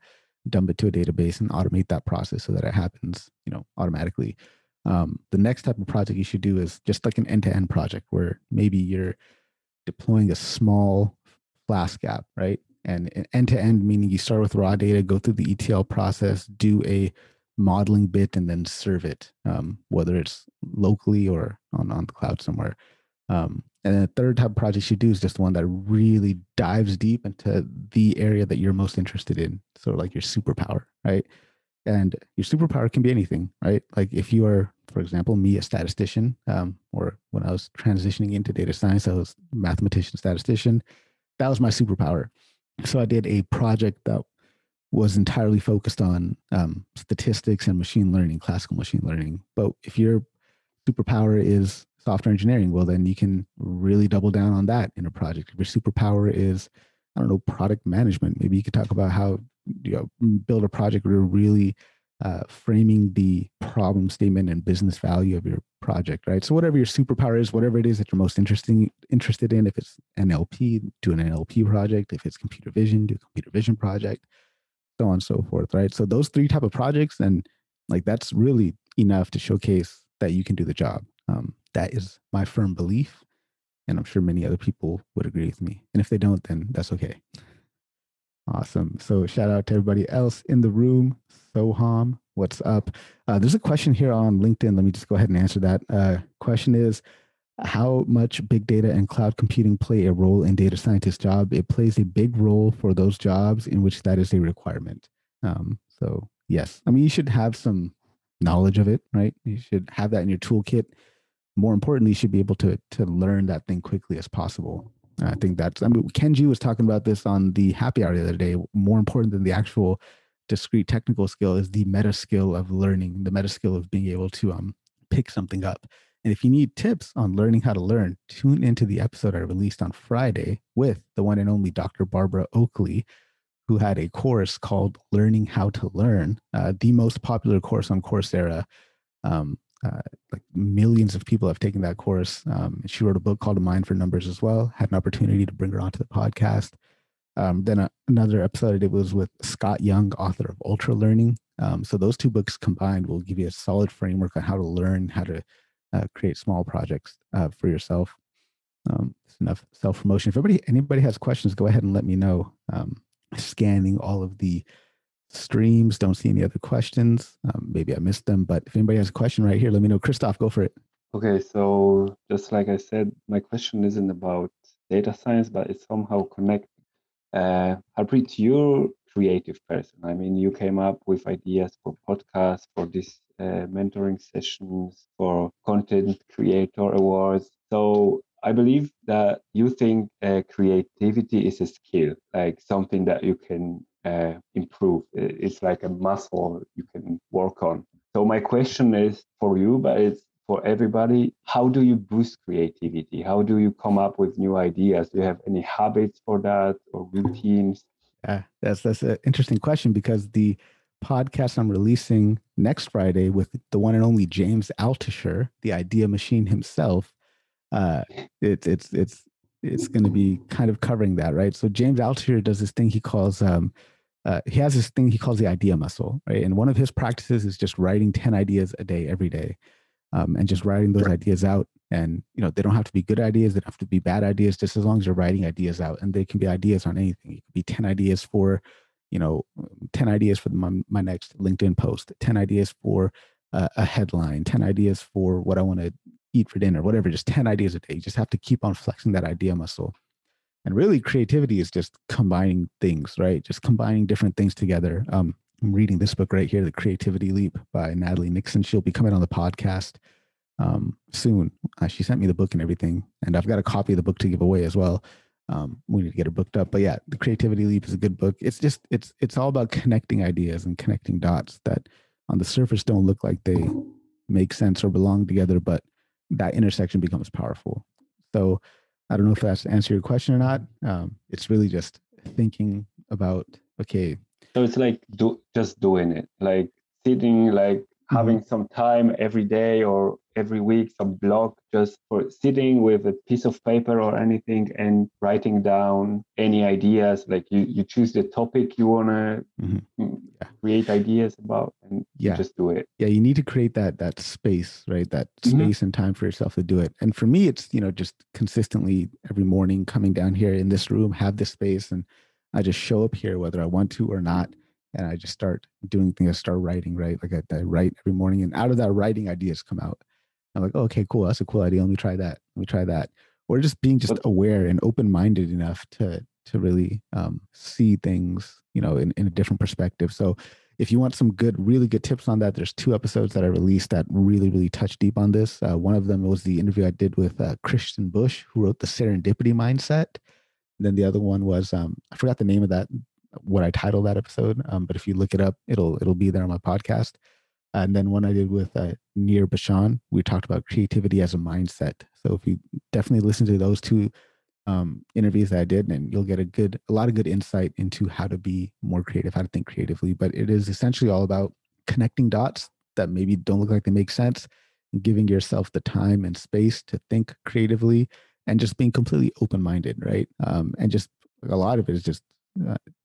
dump it to a database, and automate that process so that it happens, you know, automatically. Um, the next type of project you should do is just like an end-to-end project where maybe you're deploying a small Flask app, right? And end to end meaning you start with raw data, go through the ETL process, do a modeling bit, and then serve it, um, whether it's locally or on, on the cloud somewhere. Um, and then the third type of project you do is just one that really dives deep into the area that you're most interested in. So like your superpower, right? And your superpower can be anything, right? Like if you are, for example, me, a statistician, um, or when I was transitioning into data science, I was mathematician, statistician. That was my superpower. So I did a project that was entirely focused on um, statistics and machine learning, classical machine learning. But if your superpower is software engineering, well, then you can really double down on that in a project. If your superpower is I don't know, product management. Maybe you could talk about how you know build a project where you're really uh, framing the problem statement and business value of your project, right? So whatever your superpower is, whatever it is that you're most interesting interested in, if it's NLP, do an NLP project. If it's computer vision, do a computer vision project, so on and so forth, right? So those three type of projects, and like that's really enough to showcase that you can do the job. Um, that is my firm belief, and I'm sure many other people would agree with me. And if they don't, then that's okay. Awesome. So shout out to everybody else in the room. Soham, what's up? Uh, there's a question here on LinkedIn. Let me just go ahead and answer that. Uh, question is, how much big data and cloud computing play a role in data scientist job? It plays a big role for those jobs in which that is a requirement. Um, so yes, I mean you should have some knowledge of it, right? You should have that in your toolkit. More importantly, you should be able to to learn that thing quickly as possible. I think that's, I mean, Ken Jee was talking about this on the happy hour the other day. More important than the actual discrete technical skill is the meta skill of learning, the meta skill of being able to um, pick something up. And if you need tips on learning how to learn, tune into the episode I released on Friday with the one and only Dr. Barbara Oakley, who had a course called Learning How to Learn, uh, the most popular course on Coursera. Um, uh, like millions of people have taken that course. Um, she wrote a book called A Mind for Numbers as well. Had an opportunity to bring her onto the podcast. Um, then a, another episode I did was with Scott Young, author of Ultra Learning. Um, so those two books combined will give you a solid framework on how to learn, how to uh, create small projects uh, for yourself. Um, it's enough self promotion. If anybody anybody has questions, go ahead and let me know. Um, scanning all of the streams. Don't see any other questions. Um, maybe I missed them, but if anybody has a question right here, let me know. Christoph, go for it. Okay, so just like I said, my question isn't about data science, but it's somehow connected. Uh, Harpreet, you're creative person. I mean, you came up with ideas for podcasts, for uh, mentoring sessions, for content creator awards. So I believe that you think uh, creativity is a skill, like something that you can uh, improve. It's like a muscle you can work on. So my question is for you, but it's for everybody. How do you boost creativity? How do you come up with new ideas? Do you have any habits for that or routines? Yeah, that's that's an interesting question because the podcast I'm releasing next Friday with the one and only James Altucher, the idea machine himself. Uh, it's it's it's it's going to be kind of covering that, right? So James Altucher does this thing he calls um, uh, he has this thing he calls the idea muscle, right? And one of his practices is just writing 10 ideas a day, every day, um, and just writing those ideas out. And, you know, they don't have to be good ideas. They don't have to be bad ideas, just as long as you're writing ideas out. And they can be ideas on anything. It could be 10 ideas for, you know, 10 ideas for my, my next LinkedIn post, 10 ideas for uh, a headline, 10 ideas for what I want to eat for dinner, whatever, just 10 ideas a day. You just have to keep on flexing that idea muscle. And really, creativity is just combining things, right? Just combining different things together. Um, I'm reading this book right here, The Creativity Leap by Natalie Nixon. She'll be coming on the podcast um, soon. Uh, she sent me the book and everything, and I've got a copy of the book to give away as well. Um, we need to get it booked up. But yeah, The Creativity Leap is a good book. It's just it's it's all about connecting ideas and connecting dots that on the surface don't look like they make sense or belong together, but that intersection becomes powerful. So I don't know if that's answer your question or not. Um, it's really just thinking about okay. So it's like do, just doing it, like sitting, like mm-hmm. having some time every day or every week, some block just for sitting with a piece of paper or anything and writing down any ideas. Like you, you choose the topic you want to mm-hmm. Mm, yeah. create ideas about and yeah. just do it. Yeah, you need to create that that space, right? That mm-hmm. space mm-hmm. and time for yourself to do it. And for me, it's you know just consistently every morning coming down here in this room, have this space, and I just show up here whether I want to or not and I just start doing things. I start writing, right? Like I, I, write every morning, and out of that writing, ideas come out. I'm like, oh, okay, cool. That's a cool idea. Let me try that. Let me try that. Or just being just aware and open minded enough to to really um, see things, you know, in, in a different perspective. So if you want some good, really good tips on that, there's two episodes that I released that really, really touch deep on this. Uh, one of them was the interview I did with uh, Christian Busch, who wrote the Serendipity Mindset. And then the other one was um, I forgot the name of that, what I titled that episode. Um, but if you look it up, it'll it'll be there on my podcast. And then one I did with uh, Nir Bashan, we talked about creativity as a mindset. So if you definitely listen to those two um, interviews that I did, and you'll get a good, a lot of good insight into how to be more creative, how to think creatively. But it is essentially all about connecting dots that maybe don't look like they make sense, giving yourself the time and space to think creatively, and just being completely open minded, right? Um, and just a lot of it is just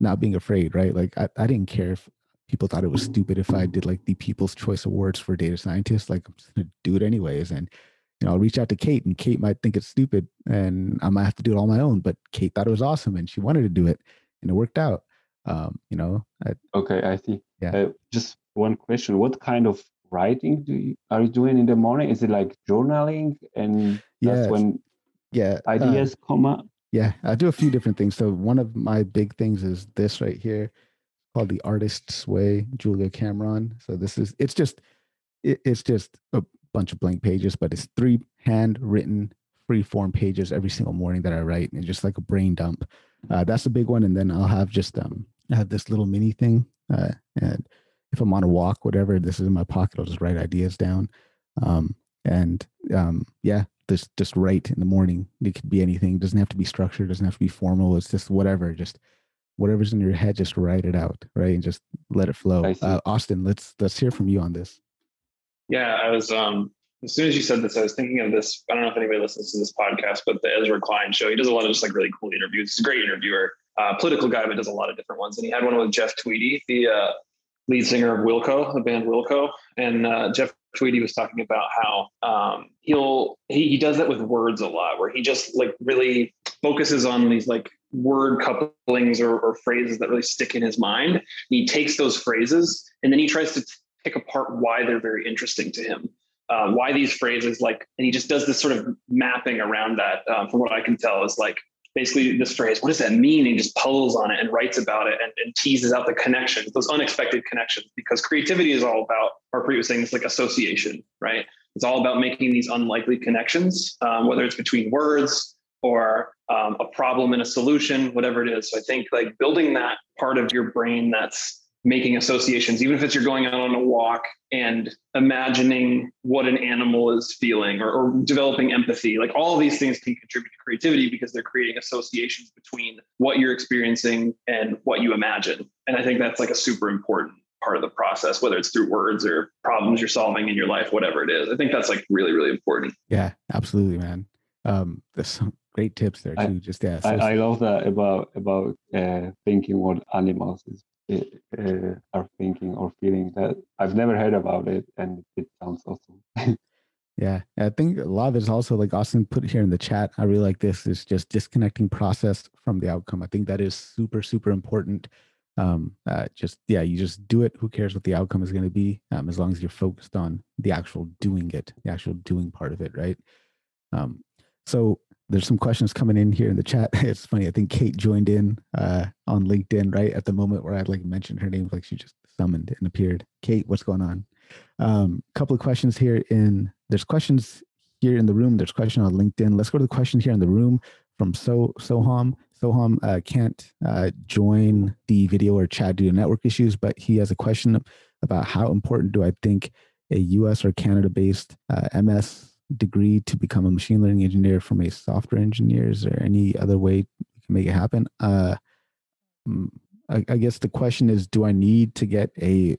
not being afraid, right? Like I, I didn't care if people thought it was stupid if I did like the People's Choice Awards for data scientists. Like I'm just gonna do it anyways. And you know, I'll reach out to Kate and Kate might think it's stupid and I might have to do it all my own. But Kate thought it was awesome and she wanted to do it and it worked out. Um, you know. I, okay, I see. Yeah. Uh, just one question: What kind of writing do you are you doing in the morning? Is it like journaling and that's when yeah. uh, ideas come up? Yeah, I do a few different things. So one of my big things is this right here, called the Artist's Way, Julia Cameron. So this is it's just it, it's just a bunch of blank pages, but it's three handwritten free form pages every single morning that I write, and just like a brain dump. Uh, that's a big one, and then I'll have just um I have this little mini thing, uh, and if I'm on a walk, whatever, this is in my pocket. I'll just write ideas down, um, and um, yeah, just just write in the morning. It could be anything. It doesn't have to be structured. Doesn't have to be formal. It's just whatever. Just whatever's in your head. Just write it out, right, and just let it flow. Uh, Austin, let's let's hear from you on this. Yeah, I was um as soon as you said this, I was thinking of this. I don't know if anybody listens to this podcast, but the Ezra Klein show. He does a lot of just like really cool interviews. He's a great interviewer, uh, political guy, but does a lot of different ones. And he had one with Jeff Tweedy, the uh, lead singer of Wilco, the band Wilco. And uh, Jeff Tweedy was talking about how um, he'll he, he does that with words a lot, where he just like really focuses on these like word couplings or, or phrases that really stick in his mind. And he takes those phrases and then he tries to pick apart why they're very interesting to him uh, why these phrases like and he just does this sort of mapping around that um, from what i can tell is like basically this phrase what does that mean? and just puzzles on it and writes about it and, and teases out the connections those unexpected connections because creativity is all about or saying it's like association right? It's all about making these unlikely connections um, whether it's between words or um, a problem and a solution whatever it is. So i think like building that part of your brain that's making associations, even if it's you're going out on a walk and imagining what an animal is feeling or, or developing empathy. Like all of these things can contribute to creativity because they're creating associations between what you're experiencing and what you imagine. And I think that's like a super important part of the process, whether it's through words or problems you're solving in your life, whatever it is. I think that's like really, really important. Yeah, absolutely, man. Um, there's some great tips there I- too. Just yeah, I, I love that about about uh, thinking what animals is uh, are thinking or feeling. That I've never heard about it, and it sounds awesome. Yeah, I think a lot of it is also like Austin put here in the chat. I really like this is just disconnecting process from the outcome. I think that is super super important. Um, uh, just yeah, you just do it. Who cares what the outcome is going to be? Um, as long as you're focused on the actual doing it, the actual doing part of it, right? Um, so there's some questions coming in here in the chat. It's funny. I think Kate joined in uh, on LinkedIn right at the moment where I'd like mentioned her name, like she just summoned and appeared. Kate, what's going on? Um, couple of questions here in there's questions here in the room. There's question on LinkedIn. Let's go to the question here in the room from So Soham. Soham uh, can't uh, join the video or chat due to network issues, but he has a question about how important do I think a U.S. or Canada-based uh, MS degree to become a machine learning engineer from a software engineer? Is there any other way we can make it happen? Uh, I, I guess the question is, do I need to get a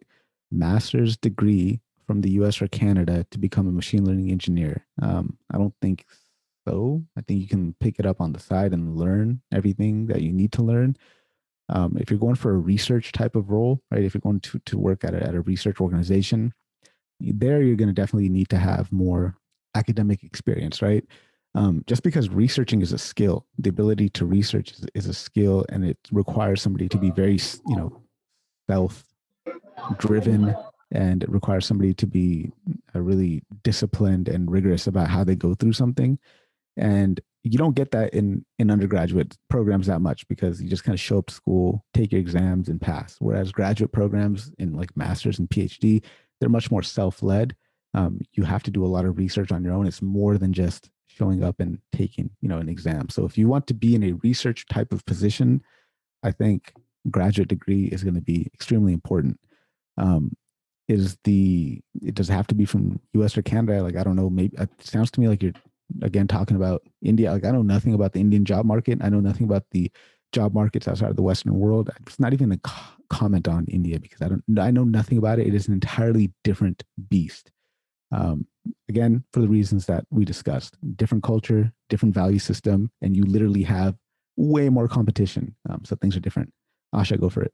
master's degree from the US or Canada to become a machine learning engineer? Um, I don't think so. I think you can pick it up on the side and learn everything that you need to learn. Um, if you're going for a research type of role, right? If you're going to, to work at a, at a research organization, there you're going to definitely need to have more academic experience, right? Um, just because researching is a skill, the ability to research is, is a skill, and it requires somebody to be very, you know, self-driven, and it requires somebody to be uh, really disciplined and rigorous about how they go through something. And you don't get that in in undergraduate programs that much because you just kind of show up to school, take your exams, and pass. Whereas graduate programs in like masters and PhD, they're much more self-led um, you have to do a lot of research on your own it's more than just showing up and taking you know an exam so if you want to be in a research type of position i think graduate degree is going to be extremely important um, is the it does have to be from us or canada like i don't know maybe it sounds to me like you're again talking about India. Like I know nothing about the Indian job market. I know nothing about the job markets outside of the Western world. It's not even a co- comment on India because I don't. I know nothing about it. It is an entirely different beast. Um, again, for the reasons that we discussed, different culture, different value system, and you literally have way more competition. Um, so things are different. Asha, go for it.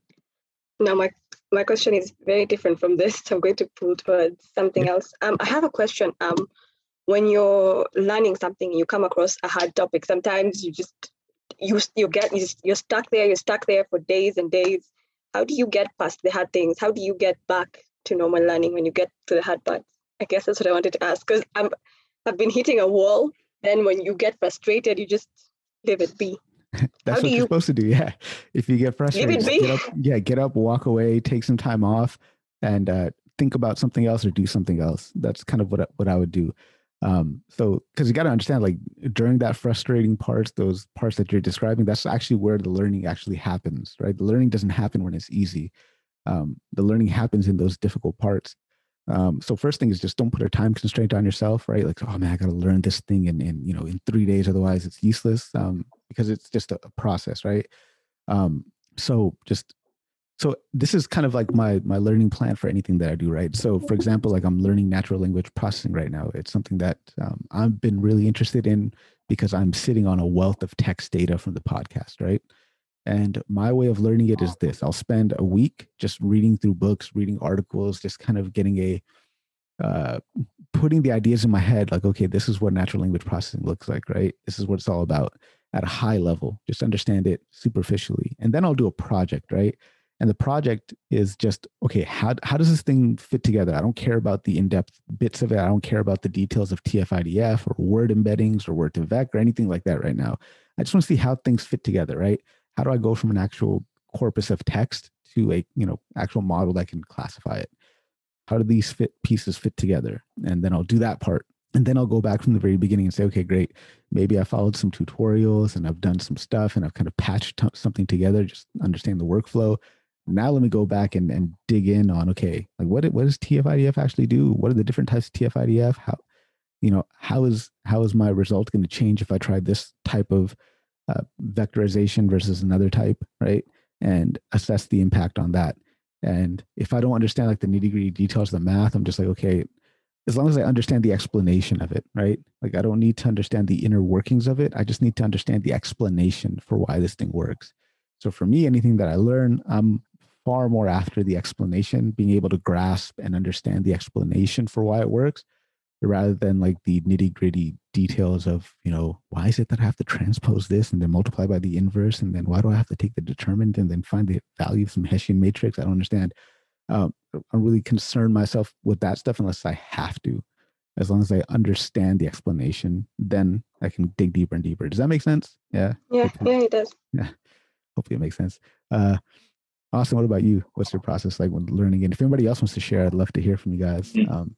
Now, my my question is very different from this. I'm going to pull towards something else. Um, I have a question. Um, when you're learning something, you come across a hard topic. Sometimes you just you you get you're stuck there. You're stuck there for days and days. How do you get past the hard things? How do you get back to normal learning when you get to the hard parts? I guess that's what I wanted to ask because I'm I've been hitting a wall. Then when you get frustrated, you just leave it be. That's How what you're supposed to do. Yeah. If you get frustrated, get up, yeah, get up, walk away, take some time off, and uh, think about something else or do something else. That's kind of what I, what I would do. Um, so because you got to understand, like during that frustrating parts, those parts that you're describing, that's actually where the learning actually happens, right? The learning doesn't happen when it's easy. Um, the learning happens in those difficult parts. Um, so first thing is just don't put a time constraint on yourself, right? Like, oh man, I got to learn this thing in, in, you know, in three days, otherwise it's useless um, because it's just a, a process, right? Um, so just, so this is kind of like my, my learning plan for anything that I do, right? So for example, like I'm learning natural language processing right now. It's something that um, I've been really interested in because I'm sitting on a wealth of text data from the podcast, right? And my way of learning it is this I'll spend a week just reading through books, reading articles, just kind of getting a, uh, putting the ideas in my head like, okay, this is what natural language processing looks like, right? This is what it's all about at a high level, just understand it superficially. And then I'll do a project, right? And the project is just, okay, how, how does this thing fit together? I don't care about the in depth bits of it. I don't care about the details of TF-IDF or word embeddings or word2vec or anything like that right now. I just want to see how things fit together, right? How do I go from an actual corpus of text to a you know actual model that can classify it? How do these fit pieces fit together? And then I'll do that part. And then I'll go back from the very beginning and say, okay, great. Maybe I followed some tutorials and I've done some stuff and I've kind of patched something together, just understand the workflow. Now let me go back and, and dig in on, okay, like what, what does TF-IDF actually do? What are the different types of TF-IDF? How, you know, how is, how is my result going to change if I try this type of uh, vectorization versus another type, right? And assess the impact on that. And if I don't understand like the nitty gritty details of the math, I'm just like, okay, as long as I understand the explanation of it, right? Like I don't need to understand the inner workings of it. I just need to understand the explanation for why this thing works. So for me, anything that I learn, I'm far more after the explanation, being able to grasp and understand the explanation for why it works rather than like the nitty gritty details of you know why is it that i have to transpose this and then multiply by the inverse and then why do i have to take the determinant and then find the value of some hessian matrix? I don't understand. Um, i'm really concerned myself with that stuff unless i have to. As long as i understand the explanation then i can dig deeper and deeper. Does that make sense? Yeah? Yeah hopefully, yeah it does. Yeah. Hopefully it makes sense. Uh austin what about you? What's your process like when learning? And if anybody else wants to share i'd love to hear from you guys. Mm. um,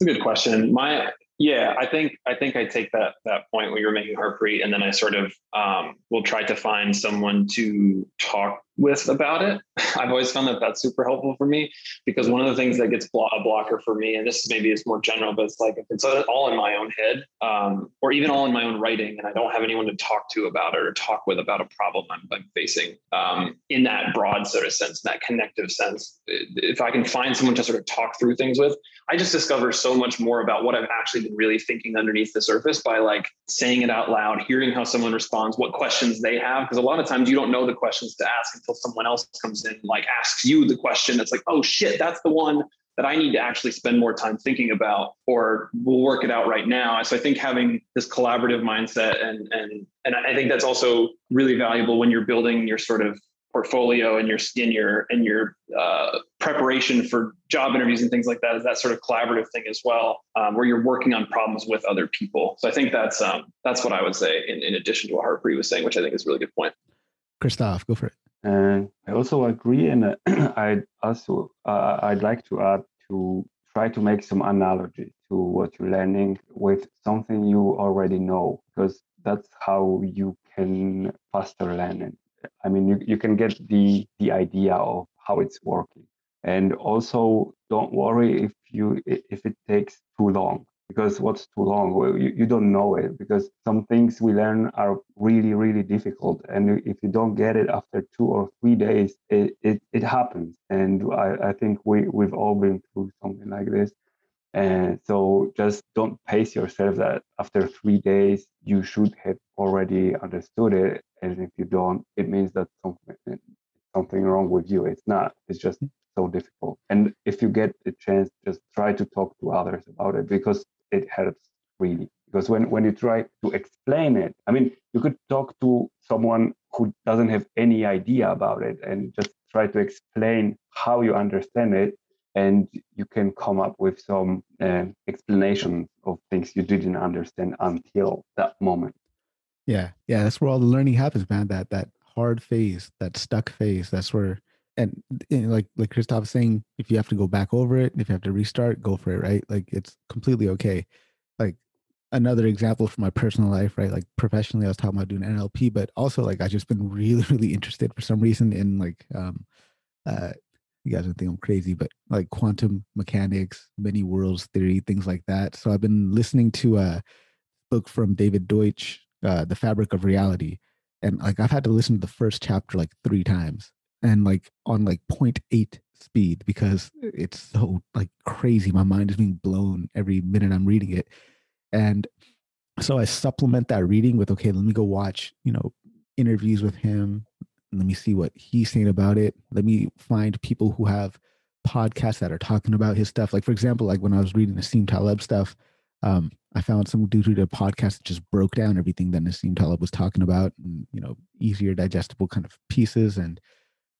it's a good question. My yeah, I think I think I take that that point where you're making Harpreet, and then I sort of um, will try to find someone to talk with about it. I've always found that that's super helpful for me because one of the things that gets blo- a blocker for me, and this maybe is more general, but it's like if it's all in my own head um, or even all in my own writing, and I don't have anyone to talk to about it or talk with about a problem I'm, I'm facing um, in that broad sort of sense, that connective sense. If I can find someone to sort of talk through things with, I just discover so much more about what I've actually really thinking underneath the surface by like saying it out loud, hearing how someone responds, what questions they have, because a lot of times you don't know the questions to ask until someone else comes in, like asks you the question that's like, oh shit, that's the one that I need to actually spend more time thinking about, or we'll work it out right now. So I think having this collaborative mindset and and and I think that's also really valuable when you're building your sort of portfolio and your in your and your uh, preparation for job interviews and things like that is that sort of collaborative thing as well, um, where you're working on problems with other people. So I think that's um, that's what I would say in, in addition to what Harpreet was saying, which I think is a really good point. Christoph, go for it. And I also agree, and uh, I'd also uh, I'd like to add to try to make some analogy to what you're learning with something you already know, because that's how you can faster learning. I mean, you, you can get the the idea of how it's working, and also don't worry if you if it takes too long. because what's too long? Well, you, you don't know it because some things we learn are really really difficult. And if you don't get it after two or three days it, it, it happens. And I, I think we, we've all been through something like this and so just don't pace yourself that after three days you should have already understood it. And if you don't it means that something something wrong with you. It's not. It's just so difficult. And if you get the chance just try to talk to others about it because it helps really. Because when, when you try to explain it i mean you could talk to someone who doesn't have any idea about it and just try to explain how you understand it and you can come up with some uh, explanation of things you didn't understand until that moment yeah yeah that's where all the learning happens man that that hard phase that stuck phase that's where and, and like like Christoph saying, if you have to go back over it, if you have to restart, go for it, right? Like it's completely okay. Like another example from my personal life, right? Like professionally, I was talking about doing NLP, but also like I just been really, really interested for some reason in like um uh you guys would think I'm crazy, but like quantum mechanics, many worlds theory, things like that. So I've been listening to a book from David Deutsch, uh, The Fabric of Reality. And like I've had to listen to the first chapter like three times and like on like 0.8 speed because it's so like crazy. My mind is being blown every minute I'm reading it. And so I supplement that reading with, okay, let me go watch, you know, interviews with him. Let me see what he's saying about it. Let me find people who have podcasts that are talking about his stuff. Like, for example, like when I was reading Nassim Taleb stuff, um, I found some dude who did a podcast that just broke down everything that Nassim Taleb was talking about, and, you know, easier digestible kind of pieces. And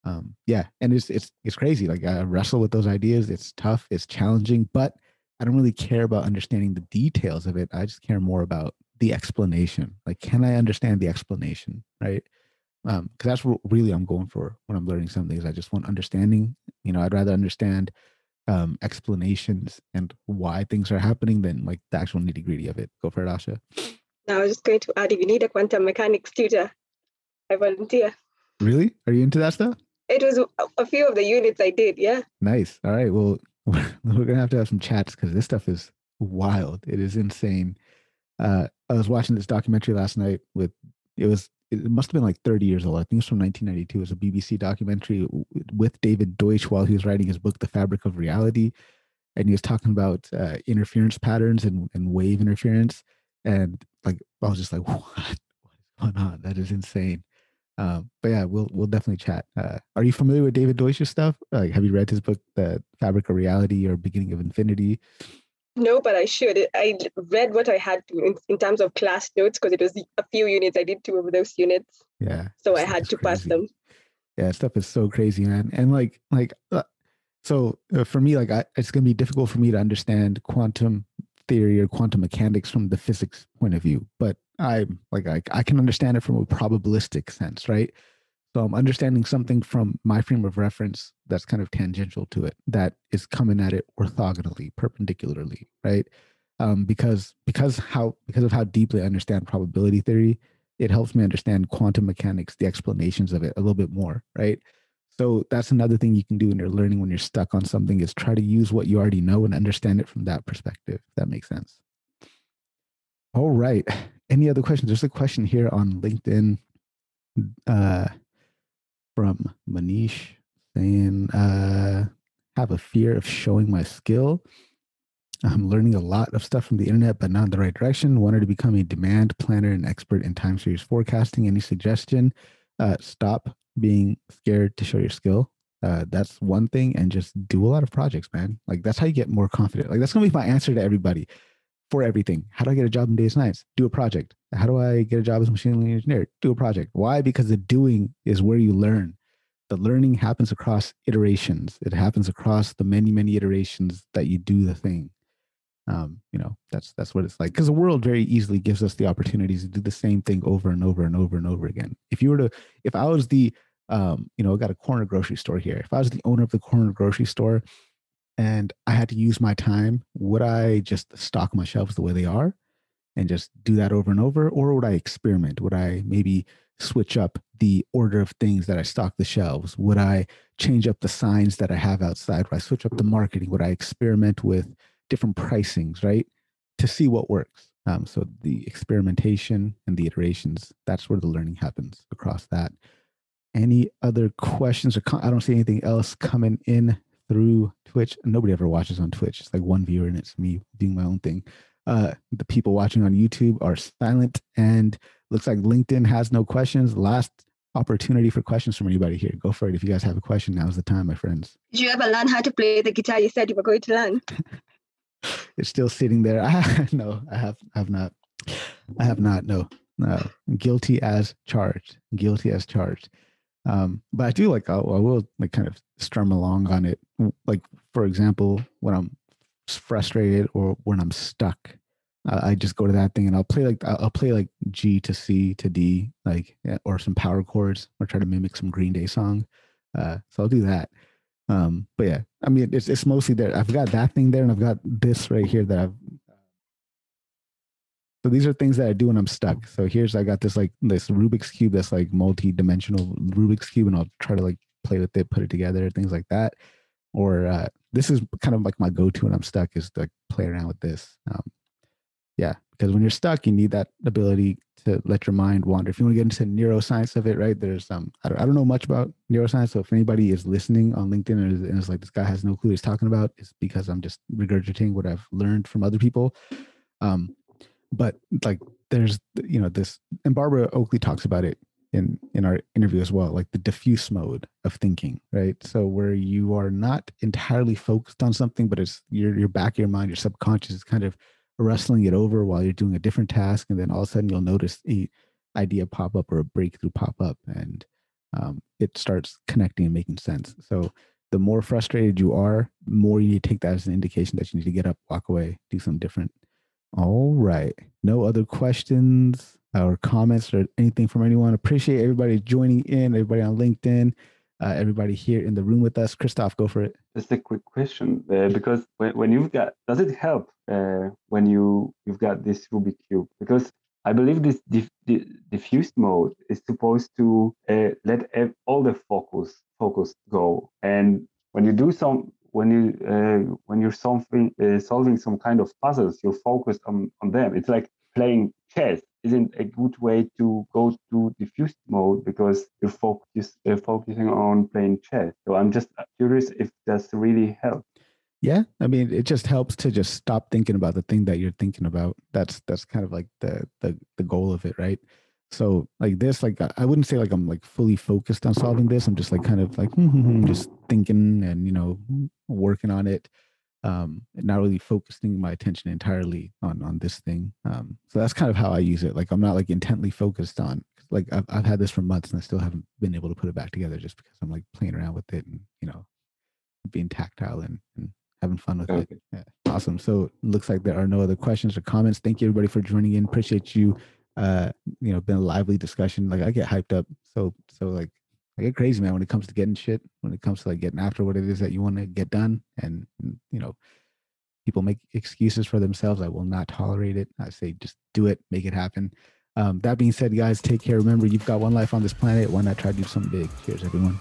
um, yeah, and it's it's it's crazy. Like I wrestle with those ideas. It's tough. It's challenging, but I don't really care about understanding the details of it. I just care more about the explanation. Like, can I understand the explanation, right? Because um, that's what really I'm going for when I'm learning something. Is I just want understanding. You know, I'd rather understand um, explanations and why things are happening than like the actual nitty gritty of it. Go for it, Asha. Now, I was just going to add, if you need a quantum mechanics tutor, I volunteer. Really? Are you into that stuff? It was a few of the units I did. Yeah. Nice. All right. Well, we're gonna have to have some chats because this stuff is wild. It is insane. Uh, I was watching this documentary last night with it was it must have been like 30 years old. I think it's from 1992. It was a BBC documentary with David Deutsch while he was writing his book, The Fabric of Reality. And he was talking about uh, interference patterns and, and wave interference. And like, I was just like, what? What is going on? That is insane. Um, but yeah, we'll we'll definitely chat. Uh, are you familiar with David Deutsch's stuff? Like, have you read his book, The Fabric of Reality or Beginning of Infinity? No, but I should. I read what I had to in, in terms of class notes because it was a few units. I did two of those units. Yeah. So I had to crazy. pass them. Yeah, stuff is so crazy, man. And like, like, uh, so uh, for me, like, I, it's gonna be difficult for me to understand quantum theory or quantum mechanics from the physics point of view, but I like I, I can understand it from a probabilistic sense, right? So I'm understanding something from my frame of reference that's kind of tangential to it, that is coming at it orthogonally, perpendicularly, right? Um, because because how because of how deeply I understand probability theory, it helps me understand quantum mechanics, the explanations of it a little bit more, right? So that's another thing you can do when you're learning when you're stuck on something is try to use what you already know and understand it from that perspective. If that makes sense. All right any other questions? There's a question here on LinkedIn uh, from Manish saying, uh, have a fear of showing my skill. I'm learning a lot of stuff from the internet, but not in the right direction. Wanted to become a demand planner and expert in time series forecasting. Any suggestion? Uh, stop being scared to show your skill. Uh, that's one thing, and just do a lot of projects, man. Like that's how you get more confident. Like that's gonna be my answer to everybody for everything. How do I get a job in data science? Do a project. How do I get a job as a machine learning engineer? Do a project. Why? Because the doing is where you learn. The learning happens across iterations. It happens across the many, many iterations that you do the thing. Um, you know, that's that's what it's like. Because the world very easily gives us the opportunities to do the same thing over and over and over and over again. If you were to, if I was the, um, you know, I got a corner grocery store here. If I was the owner of the corner grocery store, and I had to use my time, would I just stock my shelves the way they are and just do that over and over? Or would I experiment? Would I maybe switch up the order of things that I stock the shelves? Would I change up the signs that I have outside? Would I switch up the marketing? Would I experiment with different pricings, right? to see what works. Um, so the experimentation and the iterations, that's where the learning happens across that. Any other questions or I don't see anything else coming in through Twitch. Nobody ever watches on Twitch. It's like one viewer and it's me doing my own thing. Uh, the people watching on YouTube are silent and looks like LinkedIn has no questions. Last opportunity for questions from anybody here. Go for it. If you guys have a question, now's the time, my friends. Did you ever learn how to play the guitar you said you were going to learn? it's still sitting there. I, no, I have have not. I have not. No, no. Guilty as charged. Guilty as charged. Um, but I do like I, I will like kind of strum along on it. Like for example, when I'm frustrated or when I'm stuck, I just go to that thing and I'll play like I'll play like G to C to D, like or some power chords, or try to mimic some Green Day song. Uh, so I'll do that. Um, but yeah, I mean, it's it's mostly there. I've got that thing there, and I've got this right here that I've. So these are things that I do when I'm stuck. So here's I got this like this Rubik's cube that's like multi-dimensional Rubik's cube, and I'll try to like play with it, put it together, things like that. Or uh, this is kind of like my go-to when I'm stuck is to like play around with this. Um, yeah, because when you're stuck, you need that ability to let your mind wander. If you want to get into neuroscience of it, right? There's um, I don't, I don't know much about neuroscience. So if anybody is listening on LinkedIn and is, and is like, this guy has no clue what he's talking about, it's because I'm just regurgitating what I've learned from other people. Um, but like, there's you know this, and Barbara Oakley talks about it in in our interview as well, like the diffuse mode of thinking, right? So where you are not entirely focused on something, but it's your your back of your mind, your subconscious is kind of wrestling it over while you're doing a different task and then all of a sudden you'll notice a idea pop up or a breakthrough pop up and um, it starts connecting and making sense so the more frustrated you are more you take that as an indication that you need to get up walk away do something different all right no other questions or comments or anything from anyone appreciate everybody joining in everybody on linkedin uh, everybody here in the room with us. Christoph, go for it. Just a quick question, uh, because when, when you've got, does it help uh, when you you've got this Rubik cube? Because I believe this diff, diffused mode is supposed to uh, let all the focus focus go, and when you do some when you uh, when you're solving uh, solving some kind of puzzles, you're focused on on them. It's like playing chess isn't a good way to go to diffused mode because you're focus, uh, focusing on playing chess. So I'm just curious if that's really help. Yeah, I mean, it just helps to just stop thinking about the thing that you're thinking about. That's that's kind of like the the the goal of it, right? So like this, like I wouldn't say like I'm like fully focused on solving this. I'm just like kind of like mm-hmm, just thinking and you know working on it um, not really focusing my attention entirely on on this thing. Um, so that's kind of how I use it. Like I'm not like intently focused on like I've I've had this for months and I still haven't been able to put it back together just because I'm like playing around with it and you know being tactile and, and having fun with okay. it. Yeah, awesome. So looks like there are no other questions or comments. Thank you everybody for joining in. Appreciate you. Uh, you know, been a lively discussion. Like I get hyped up. So so like I get crazy, man, when it comes to getting shit, when it comes to like getting after what it is that you want to get done. And, you know, people make excuses for themselves. I will not tolerate it. I say just do it, make it happen. Um, that being said, guys, take care. Remember, you've got one life on this planet. Why not try to do something big? Cheers, everyone.